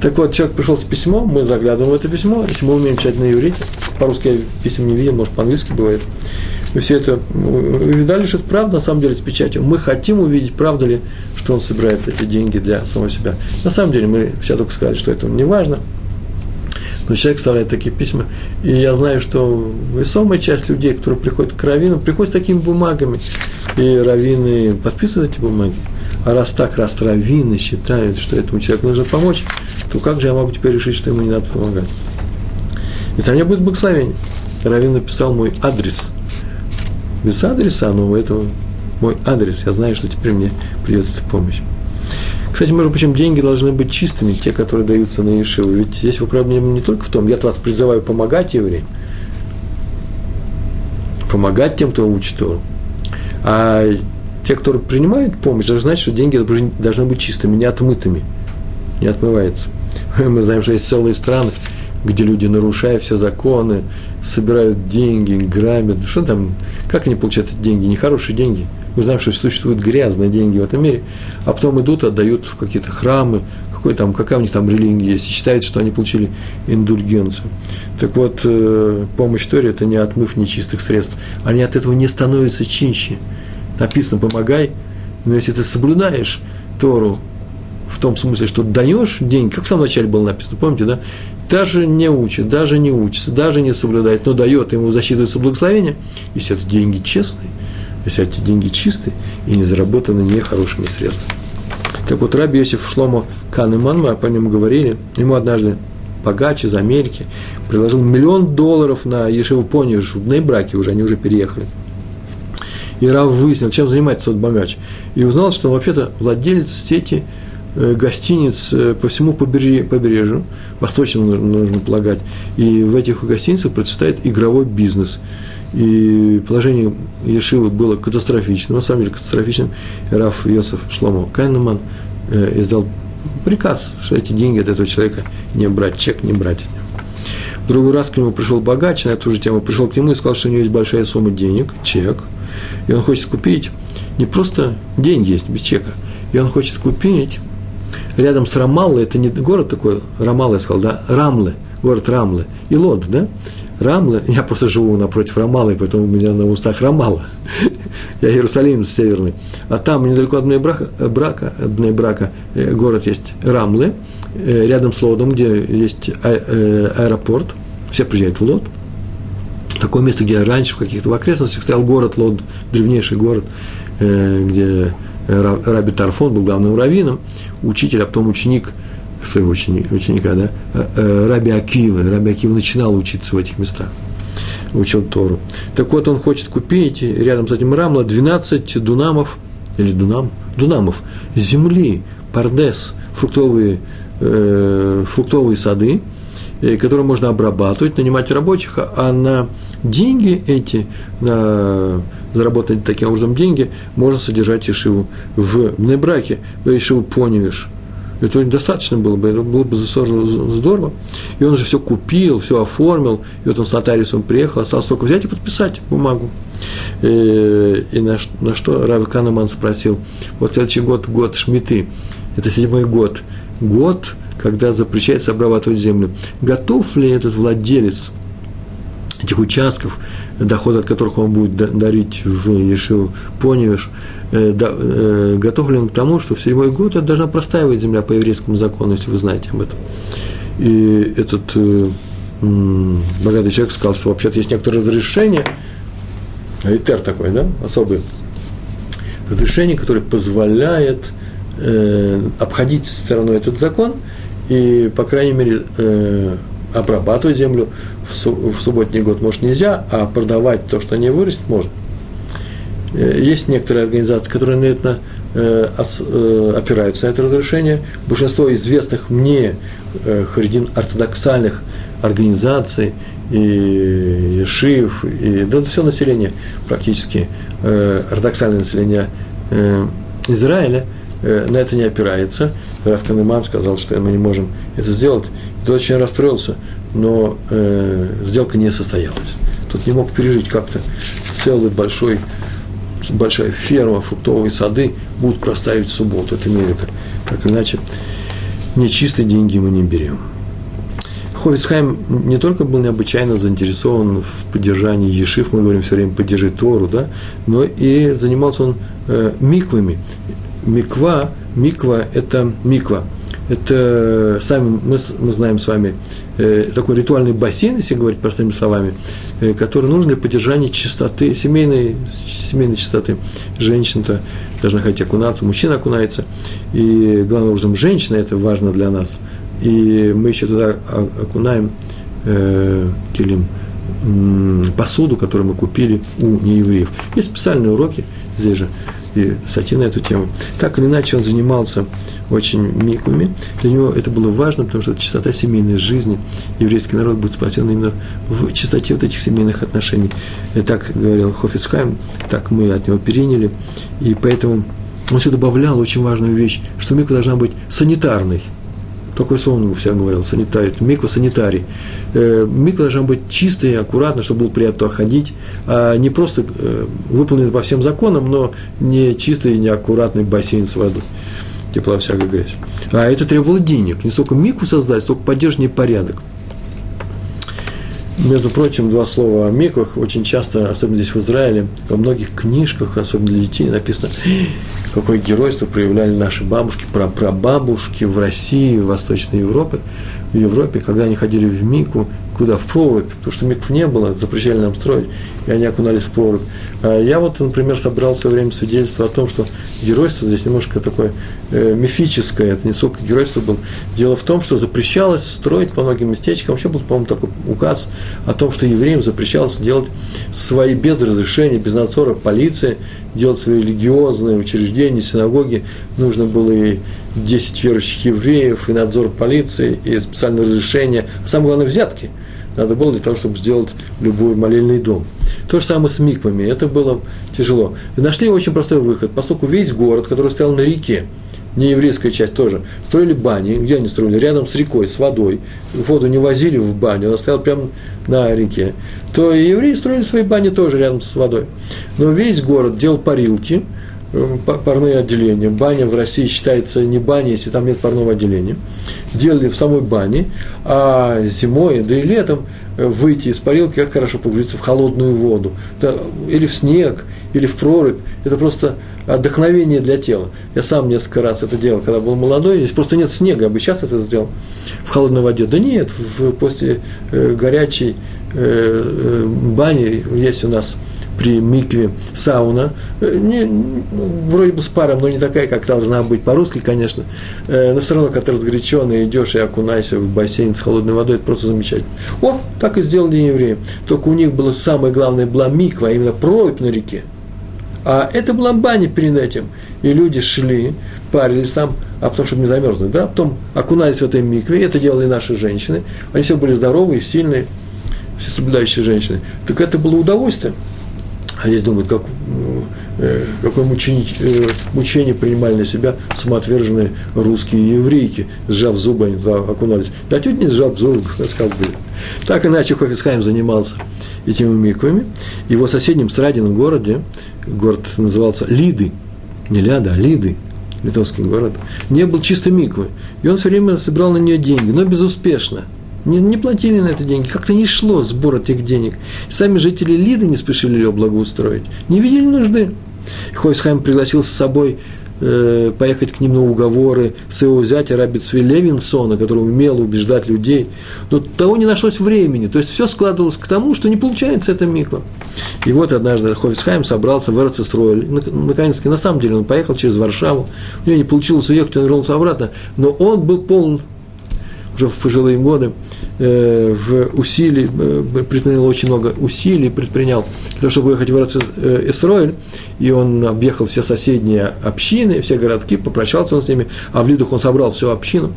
Так вот, человек пришел с письмом, мы заглядываем в это письмо, если мы умеем читать на иврите, по-русски я писем не видел, может, по-английски бывает. И все это видали, что это правда на самом деле с печатью. Мы хотим увидеть, правда ли, что он собирает эти деньги для самого себя. На самом деле мы все только сказали, что это не важно. Но человек вставляет такие письма. И я знаю, что весомая часть людей, которые приходят к раввинам, приходят с такими бумагами. И раввины подписывают эти бумаги. А раз так, раз раввины считают, что этому человеку нужно помочь, то как же я могу теперь решить, что ему не надо помогать? И там не будет благословения. Равин написал мой адрес. Без адреса, но этого мой адрес. Я знаю, что теперь мне придет эта помощь. Кстати, между прочим, деньги должны быть чистыми, те, которые даются на Ешиву. Ведь здесь проблема не только в том, я вас призываю помогать евреям, помогать тем, кто учит Тору, а те, кто принимают помощь, должны знать, что деньги должны быть чистыми, не отмытыми, не отмывается. <laughs> Мы знаем, что есть целые страны, где люди, нарушая все законы, собирают деньги, грабят. Что там, как они получают эти деньги? Нехорошие деньги. Мы знаем, что существуют грязные деньги в этом мире, а потом идут, отдают в какие-то храмы, какой там, какая у них там религия есть, и считают, что они получили индульгенцию. Так вот, э, помощь Торе – это не отмыв нечистых средств. Они от этого не становятся чинще написано «помогай», но если ты соблюдаешь Тору в том смысле, что даешь деньги, как в самом начале было написано, помните, да? Даже не учит, даже не учится, даже не соблюдает, но дает, ему засчитывается благословение, если это деньги честные, если эти деньги чистые и не заработаны нехорошими средствами. Так вот, Раби Йосиф Шломо Канеман, мы по нему говорили, ему однажды богач из Америки приложил миллион долларов на Ешеву Понию в Бнейбраке уже, они уже переехали – и Рав выяснил, чем занимается тот богач. И узнал, что он вообще-то владелец сети э, гостиниц э, по всему побережью, восточному нужно полагать. И в этих гостиницах процветает игровой бизнес. И положение Ешивы было катастрофичным, на самом деле катастрофичным. Раф Йосиф Шломо Кайнеман э, издал приказ, что эти деньги от этого человека не брать, чек не брать от него. В другой раз к нему пришел богач на эту же тему, пришел к нему и сказал, что у него есть большая сумма денег, чек – и он хочет купить не просто деньги есть без чека, и он хочет купить рядом с Рамаллой, это не город такой, Рамалла я сказал, да, Рамлы, город Рамлы, и Лод, да, Рамлы, <laughs> я просто живу напротив Рамалы, поэтому у меня на устах Рамала, <laughs> я Иерусалим северный, а там недалеко от Бнейбрака, брака, Бнейбрака э, город есть Рамлы, э, рядом с Лодом, где есть а, э, аэропорт, все приезжают в Лод – такое место, где раньше в каких-то окрестностях стоял город Лод, древнейший город, э, где Раби Тарфон был главным раввином, учитель, а потом ученик своего ученика, ученика да, э, э, Раби Акива. Раби Акива начинал учиться в этих местах, учил Тору. Так вот, он хочет купить рядом с этим Рамла 12 дунамов, или дунам, дунамов земли, пардес, фруктовые, э, фруктовые сады, Э, которые можно обрабатывать, нанимать рабочих, а на деньги эти, на заработанные таким образом деньги, можно содержать Ишиву в Небраке, Ишиву Поневиш. Это достаточно было бы, это было бы здорово. И он же все купил, все оформил, и вот он с нотариусом приехал, осталось только взять и подписать бумагу. И, э, и на, на что Рави Канеман спросил, вот следующий год, год Шмиты, это седьмой год, год когда запрещается обрабатывать землю. Готов ли этот владелец этих участков, доход от которых он будет дарить в Ешиву Поневиш, э, э, готов ли он к тому, что в седьмой год это должна простаивать земля по еврейскому закону, если вы знаете об этом. И этот э, богатый человек сказал, что вообще-то есть некоторые разрешения, Айтер такой, да, особый, разрешение, которое позволяет э, обходить стороной этот закон и, по крайней мере, э, обрабатывать землю в, су- в субботний год, может, нельзя, а продавать то, что не вырастет, можно. Э, есть некоторые организации, которые на это э, опираются на это разрешение. Большинство известных мне э, харидин ортодоксальных организаций и Ешив, и да, все население практически, ортодоксальное население Израиля на это не опирается. Раф Канеман сказал, что мы не можем это сделать. И тот очень расстроился, но э, сделка не состоялась. Тот не мог пережить как-то целый большой большая ферма, фруктовые сады будут проставить в субботу. Это Америка. Так иначе нечистые деньги мы не берем. Хофицхайм не только был необычайно заинтересован в поддержании ешив, мы говорим все время «поддержи Тору», да, но и занимался он э, миквами. Миква, миква – это миква. Это сами мы, мы знаем с вами э, такой ритуальный бассейн, если говорить простыми словами, э, который нужен для поддержания чистоты, семейной, семейной чистоты. Женщина-то должна хотеть окунаться, мужчина окунается. И главным образом женщина, это важно для нас – и мы еще туда окунаем э, килим, посуду, которую мы купили у неевреев. Есть специальные уроки здесь же, и статьи на эту тему. Так или иначе, он занимался очень миквами. Для него это было важно, потому что чистота семейной жизни. Еврейский народ будет спасен именно в чистоте вот этих семейных отношений. И так говорил Хофицхайм, так мы от него переняли. И поэтому он еще добавлял очень важную вещь, что миква должна быть санитарной – Такое слово он всегда говорил, санитарий, миква санитарий. Э, миква должна быть чистой аккуратной, чтобы было приятно туда ходить, а не просто э, выполнен по всем законам, но не чистый и не аккуратный бассейн с водой тепла всякая грязь. А это требовало денег. Не столько мику создать, столько поддержания порядок. Между прочим, два слова о миквах очень часто, особенно здесь в Израиле, во многих книжках, особенно для детей, написано какое геройство проявляли наши бабушки, прапрабабушки в России, в Восточной Европе, в Европе, когда они ходили в Мику, куда? В прорубь, потому что микв не было, запрещали нам строить, и они окунались в прорубь. А я вот, например, собрал в свое время свидетельство о том, что геройство здесь немножко такое э, мифическое, это не сколько геройство было. Дело в том, что запрещалось строить по многим местечкам, вообще был, по-моему, такой указ о том, что евреям запрещалось делать свои без разрешения, без надзора полиции, делать свои религиозные учреждения, синагоги, нужно было и 10 верующих евреев, и надзор полиции, и специальное разрешение, а самое главное, взятки – надо было для того, чтобы сделать любой молельный дом. То же самое с миквами, это было тяжело. И нашли очень простой выход, поскольку весь город, который стоял на реке, не еврейская часть тоже, строили бани, где они строили? Рядом с рекой, с водой. Воду не возили в баню, она стояла прямо на реке. То и евреи строили свои бани тоже рядом с водой. Но весь город делал парилки, парные отделения. Баня в России считается не баней, если там нет парного отделения. Делали в самой бане, а зимой, да и летом э, выйти из парилки, как хорошо погрузиться в холодную воду. Или в снег, или в прорубь. Это просто отдохновение для тела. Я сам несколько раз это делал, когда был молодой, здесь просто нет снега, я бы сейчас это сделал в холодной воде. Да нет, в, после э, горячей э, э, бани есть у нас при микве сауна, э, не, вроде бы с паром, но не такая, как должна быть по-русски, конечно, но все равно, когда ты разгоряченный идешь и окунайся в бассейн с холодной водой, это просто замечательно. О, так и сделали евреи. Только у них было самое главное, была миква, а именно прорубь на реке – а это была баня перед этим. И люди шли, парились там, а потом, чтобы не замерзнуть, да, потом окунались в этой микве, это делали наши женщины. Они все были здоровые, сильные, все соблюдающие женщины. Так это было удовольствие. А здесь думают, как, э, какое мучение, э, мучение принимали на себя самоотверженные русские еврейки, сжав зубы, они туда окунались. Да тетя не сжав зубы, <laughs> сказал бы. Так иначе Хофицхайм занимался этими миквами. И его соседнем Страдином городе, город назывался Лиды, не Ляда, а Лиды, литовский город, не был чисто миквы. И он все время собирал на нее деньги, но безуспешно. Не, не платили на это деньги, как-то не шло сбор этих денег. Сами жители Лиды не спешили ее благоустроить, не видели нужды. Хойсхайм пригласил с собой э, поехать к ним на уговоры своего зятя Рабицви Левинсона, который умел убеждать людей. Но того не нашлось времени. То есть все складывалось к тому, что не получается это миква. И вот однажды Хофицхайм собрался в Эрцестройль. Наконец-таки, на самом деле, он поехал через Варшаву. У него не получилось уехать, он вернулся обратно. Но он был полон уже в пожилые годы, в усилий, э, предпринял очень много усилий, предпринял для того, чтобы уехать в Исроиль, и он объехал все соседние общины, все городки, попрощался он с ними, а в Лидах он собрал всю общину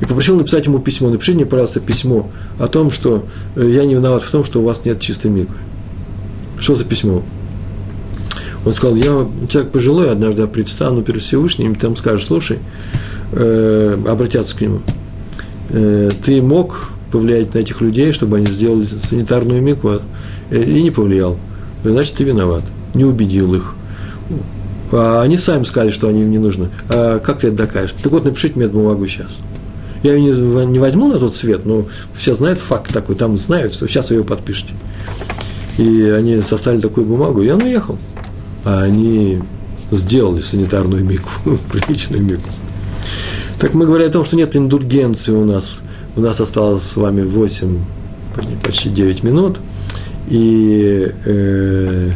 и попросил написать ему письмо. Напишите мне, пожалуйста, письмо о том, что э, я не виноват в том, что у вас нет чистой миквы. Что за письмо? Он сказал, я человек пожилой, однажды предстану перед Всевышним, и там скажешь, слушай, э, обратятся к нему, э, ты мог повлиять на этих людей, чтобы они сделали санитарную микву, э, и не повлиял, значит, ты виноват, не убедил их. А они сами сказали, что они им не нужны. А как ты это докажешь? Так вот, напишите мне бумагу сейчас. Я ее не, не возьму на тот свет, но все знают факт такой, там знают, что сейчас вы ее подпишете. И они составили такую бумагу, и он уехал. А они сделали санитарную микву, <laughs> приличную микву. Так мы говорим о том, что нет индульгенции у нас. У нас осталось с вами 8, почти 9 минут. И э,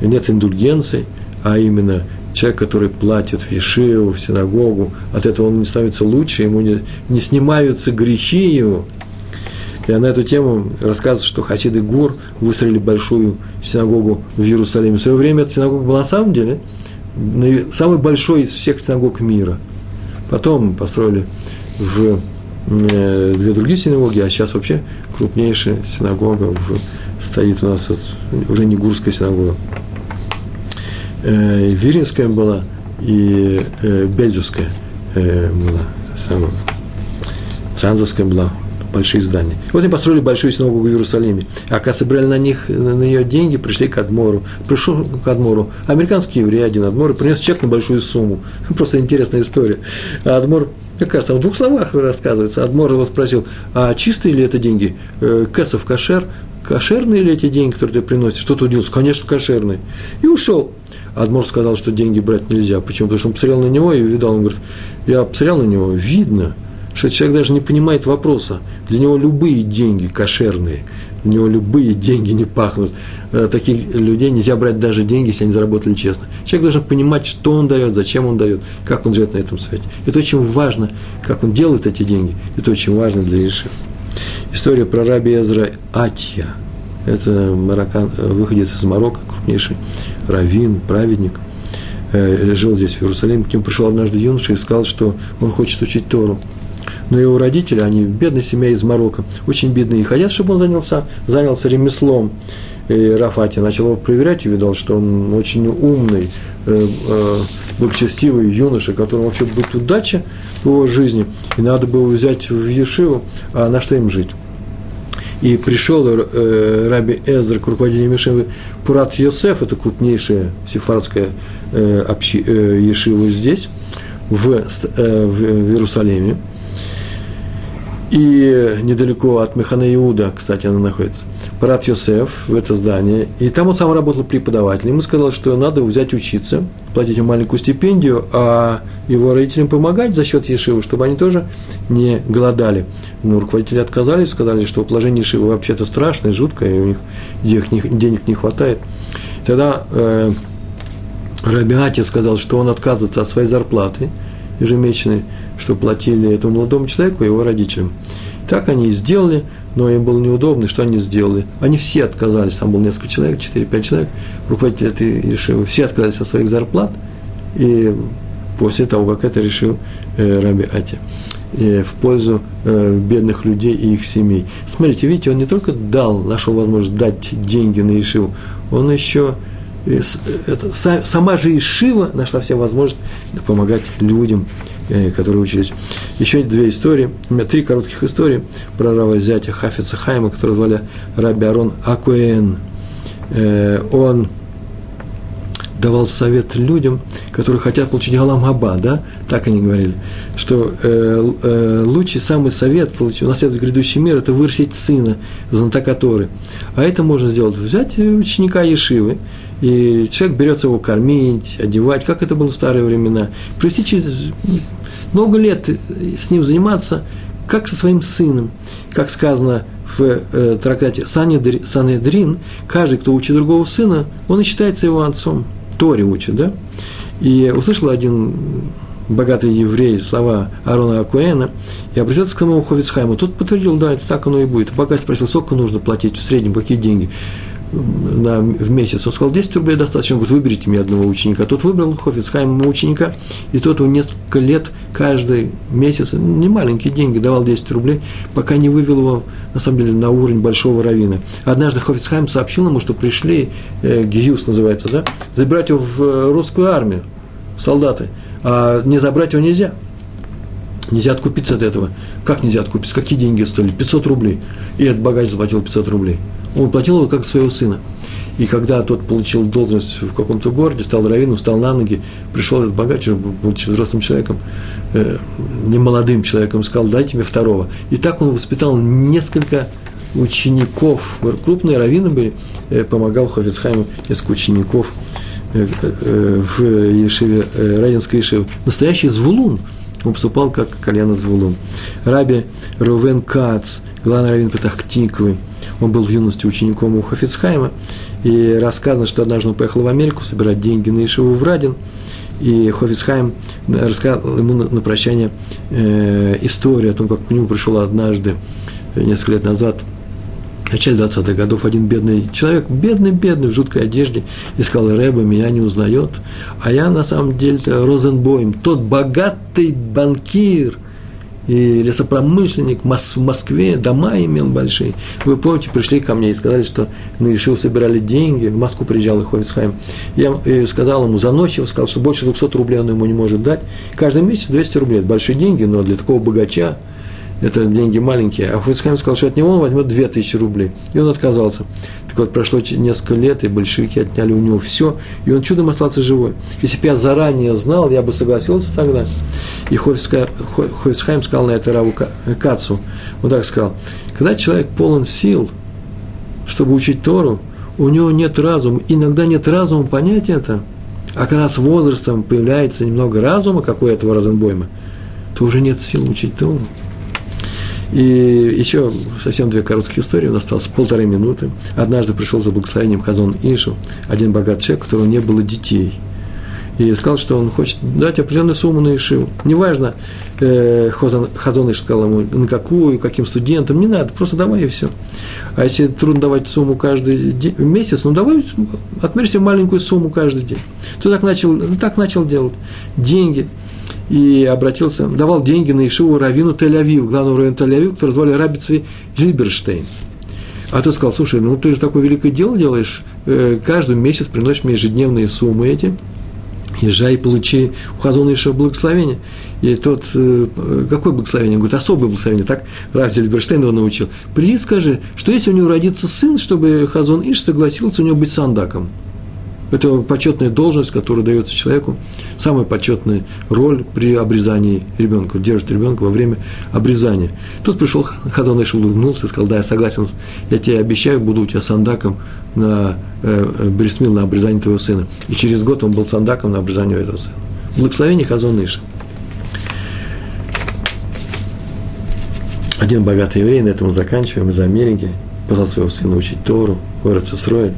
нет индульгенции, а именно человек, который платит в Ешиву, в синагогу, от этого он не становится лучше, ему не, не снимаются грехи его – и на эту тему рассказывается, что хасиды Гур выстроили большую синагогу в Иерусалиме. В свое время эта синагога была на самом деле самой большой из всех синагог мира. Потом построили в две другие синагоги, а сейчас вообще крупнейшая синагога в, стоит у нас, уже не Гурская синагога. Э, Виринская была и э, Бельзовская была, самая, Цанзовская была, большие здания. Вот они построили большую синагогу в Иерусалиме. А когда на них, на нее деньги, пришли к Адмору. Пришел к Адмору американский еврей, один Адмор, и принес чек на большую сумму. Просто интересная история. А Адмор мне кажется, в двух словах рассказывается. Адмор его спросил, а чистые ли это деньги? Э, Кэсов кошер? Кошерные ли эти деньги, которые ты приносишь? Что-то удивился. Конечно, кошерные. И ушел. Адмор сказал, что деньги брать нельзя. Почему? Потому что он посмотрел на него и видал, он говорит, я посмотрел на него, видно – что человек даже не понимает вопроса. Для него любые деньги кошерные, для него любые деньги не пахнут. Э, таких людей нельзя брать даже деньги, если они заработали честно. Человек должен понимать, что он дает, зачем он дает, как он живет на этом свете. Это очень важно, как он делает эти деньги. Это очень важно для Иши. История про раби Эзра Атья. Это мароккан, э, выходец из Марокко, крупнейший раввин, праведник э, – жил здесь, в Иерусалиме, к нему пришел однажды юноша и сказал, что он хочет учить Тору но его родители, они бедная семья из Марокко, очень бедные, и хотят, чтобы он занялся, занялся ремеслом. И Рафати начал его проверять и видал, что он очень умный, э, э, благочестивый юноша, которому вообще будет удача в его жизни, и надо было взять в Ешиву, а на что им жить. И пришел э, Раби Эздр к руководителю Ешивы Пурат Йосеф, это крупнейшая сефардская э, общи, э, Ешива здесь, в, э, в Иерусалиме, и недалеко от Механа Иуда, кстати, она находится, Парат Йосеф в это здание, и там он сам работал преподавателем, ему сказал, что надо взять учиться, платить ему маленькую стипендию, а его родителям помогать за счет Ешивы, чтобы они тоже не голодали. Но руководители отказались, сказали, что положение Ешивы вообще-то страшное, жуткое, и у них денег не, хватает. Тогда э, Рабиати сказал, что он отказывается от своей зарплаты ежемесячной, что платили этому молодому человеку и его родителям. Так они и сделали, но им было неудобно, что они сделали. Они все отказались, там было несколько человек, 4-5 человек, руководители этой решили, все отказались от своих зарплат, и после того, как это решил э, Раби Ати, э, в пользу э, бедных людей и их семей. Смотрите, видите, он не только дал, нашел возможность дать деньги на Ишиву, он еще э, это, сама же Ишива нашла все возможности помогать людям, Э, которые учились. Еще две истории, у меня три коротких истории про Рава зятя Хафица Хайма, которого звали Раби Арон Акуэн. Э, он давал совет людям, которые хотят получить Галам Габа, да, так они говорили, что э, э, лучший самый совет получить, унаследовать грядущий мир, это вырастить сына, знатока Торы. А это можно сделать, взять ученика Ешивы, и человек берется его кормить, одевать, как это было в старые времена, привести через много лет с ним заниматься, как со своим сыном, как сказано в э, трактате Санедрин, каждый, кто учит другого сына, он и считается его отцом. Торе учит, да? И услышал один богатый еврей слова Арона Акуэна и обратился к самому Ховицхайму. Тот подтвердил, да, это так оно и будет. Богатый спросил, сколько нужно платить в среднем, какие деньги на, в месяц. Он сказал, 10 рублей достаточно. Он говорит, выберите мне одного ученика. Тот выбрал Хофицхайма ученика, и тот его несколько лет, каждый месяц, не маленькие деньги, давал 10 рублей, пока не вывел его, на самом деле, на уровень большого равина. Однажды Хофицхайм сообщил ему, что пришли, э, Гиюс называется, да, забирать его в э, русскую армию, солдаты, а не забрать его нельзя. Нельзя откупиться от этого. Как нельзя откупиться? Какие деньги стоили? 500 рублей. И этот богач заплатил 500 рублей. Он платил его как своего сына. И когда тот получил должность в каком-то городе, стал раввином, встал на ноги, пришел этот богач, будучи взрослым человеком, э, не молодым человеком, сказал, дайте мне второго. И так он воспитал несколько учеников, крупные раввины были, э, помогал Хофицхайму несколько учеников э, э, в Ешиве, э, Радинской Ешиве. Настоящий звулун, он поступал как кальяна звулун. Раби Рувен Кац, главный раввин Патахтиковый, он был в юности учеником у Хафицхайма, и рассказано, что однажды он поехал в Америку собирать деньги на Ишиву в Радин, и Хофицхайм рассказал ему на, прощание э, историю о том, как к нему пришел однажды, э, несколько лет назад, в начале 20-х годов, один бедный человек, бедный-бедный, в жуткой одежде, и сказал, Рэба меня не узнает, а я на самом деле Розенбойм, тот богатый банкир – и лесопромышленник в Москве, дома имел большие. Вы помните, пришли ко мне и сказали, что мы решил собирали деньги, в Москву приезжал и Ховицхайм. Я сказал ему за ночь, сказал, что больше 200 рублей он ему не может дать. Каждый месяц 200 рублей, это большие деньги, но для такого богача это деньги маленькие. А Ховицхайм сказал, что от него он возьмет 2000 рублей. И он отказался. Так вот, прошло несколько лет, и большевики отняли у него все, и он чудом остался живой. Если бы я заранее знал, я бы согласился тогда. И Хойцхайм сказал на это Раву Кацу, он так сказал, когда человек полон сил, чтобы учить Тору, у него нет разума, иногда нет разума понять это, а когда с возрастом появляется немного разума, как у этого Розенбойма, то уже нет сил учить Тору. И еще совсем две коротких истории, у нас осталось полторы минуты. Однажды пришел за благословением Хазон Ишу, один богатый человек, у которого не было детей – и сказал, что он хочет дать определенную сумму на Ишиву. Неважно, э, Хазон Иш сказал ему, на какую, каким студентам, не надо, просто давай и все. А если трудно давать сумму каждый день, месяц, ну давай отмерь маленькую сумму каждый день. То так начал, так начал делать. Деньги. И обратился, давал деньги на Ишиву Равину Тель-Авив, главного раввина Тель-Авив, который звали Рабицви Зильберштейн. А тот сказал, слушай, ну ты же такое великое дело делаешь, э, каждый месяц приносишь мне ежедневные суммы эти – езжай и получи у Хазона еще благословение. И тот, э, какое благословение? Он говорит, особое благословение. Так Раф Зельберштейн его научил. Приди, скажи, что если у него родится сын, чтобы Хазон Иш согласился у него быть сандаком. Это почетная должность, которая дается человеку, самая почетная роль при обрезании ребенка, держит ребенка во время обрезания. Тут пришел Хазон Иш улыбнулся и сказал, да, я согласен, я тебе обещаю, буду у тебя сандаком на э, э Брисмил, на обрезание твоего сына. И через год он был сандаком на обрезание этого сына. Благословение Хазон Иша. Один богатый еврей, на этом мы заканчиваем, из Америки, позвал своего сына учить Тору, город Сесроид,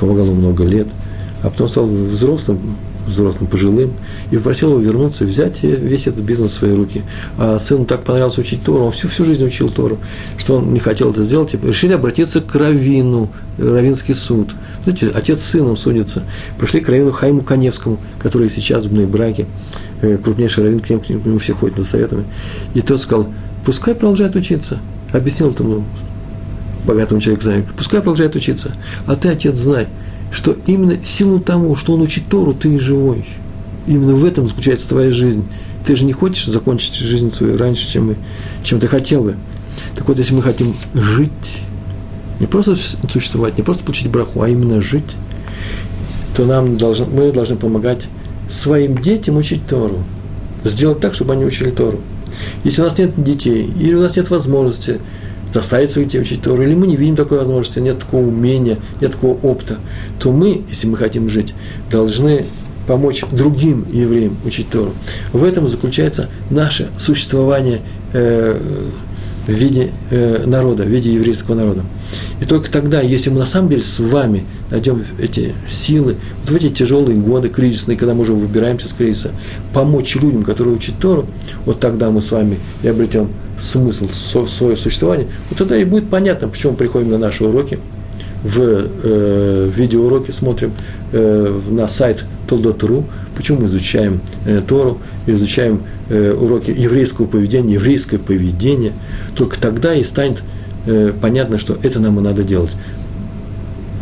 помогал ему много лет – а потом стал взрослым, взрослым, пожилым, и попросил его вернуться, взять весь этот бизнес в свои руки. А сыну так понравилось учить Тору, он всю, всю жизнь учил Тору, что он не хотел это сделать, и решили обратиться к Равину, Равинский суд. Знаете, отец с сыном судится. Пришли к Равину Хайму Коневскому, который сейчас в браке, э, крупнейший Равин, к нему, к нему все ходят за советами. И тот сказал, пускай продолжает учиться. Объяснил этому богатому человеку, пускай продолжает учиться. А ты, отец, знай – что именно в силу того, что он учит Тору, ты и живой. Именно в этом заключается твоя жизнь. Ты же не хочешь закончить жизнь свою раньше, чем, чем ты хотел бы. Так вот, если мы хотим жить, не просто существовать, не просто получить браху, а именно жить, то нам должны, мы должны помогать своим детям учить Тору. Сделать так, чтобы они учили Тору. Если у нас нет детей, или у нас нет возможности заставить своих детей учить Тору, или мы не видим такой возможности, нет такого умения, нет такого опыта, то мы, если мы хотим жить, должны помочь другим евреям учить Тору. В этом заключается наше существование э, в виде э, народа, в виде еврейского народа. И только тогда, если мы на самом деле с вами найдем эти силы, вот в эти тяжелые годы кризисные, когда мы уже выбираемся из кризиса, помочь людям, которые учат Тору, вот тогда мы с вами и обретем смысл свое существование, вот тогда и будет понятно, почему мы приходим на наши уроки, в э, видеоуроки смотрим э, на сайт Толдот.ру, почему мы изучаем э, Тору, изучаем э, уроки еврейского поведения, еврейское поведение, только тогда и станет э, понятно, что это нам и надо делать.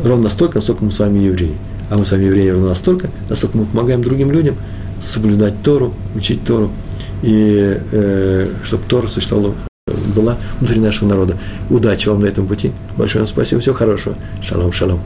Ровно настолько, насколько мы с вами евреи. А мы с вами евреи ровно настолько, насколько мы помогаем другим людям соблюдать Тору, учить Тору, и э, чтобы Тора существовала, была внутри нашего народа. Удачи вам на этом пути. Большое вам спасибо. Всего хорошего. Шалом, шалом.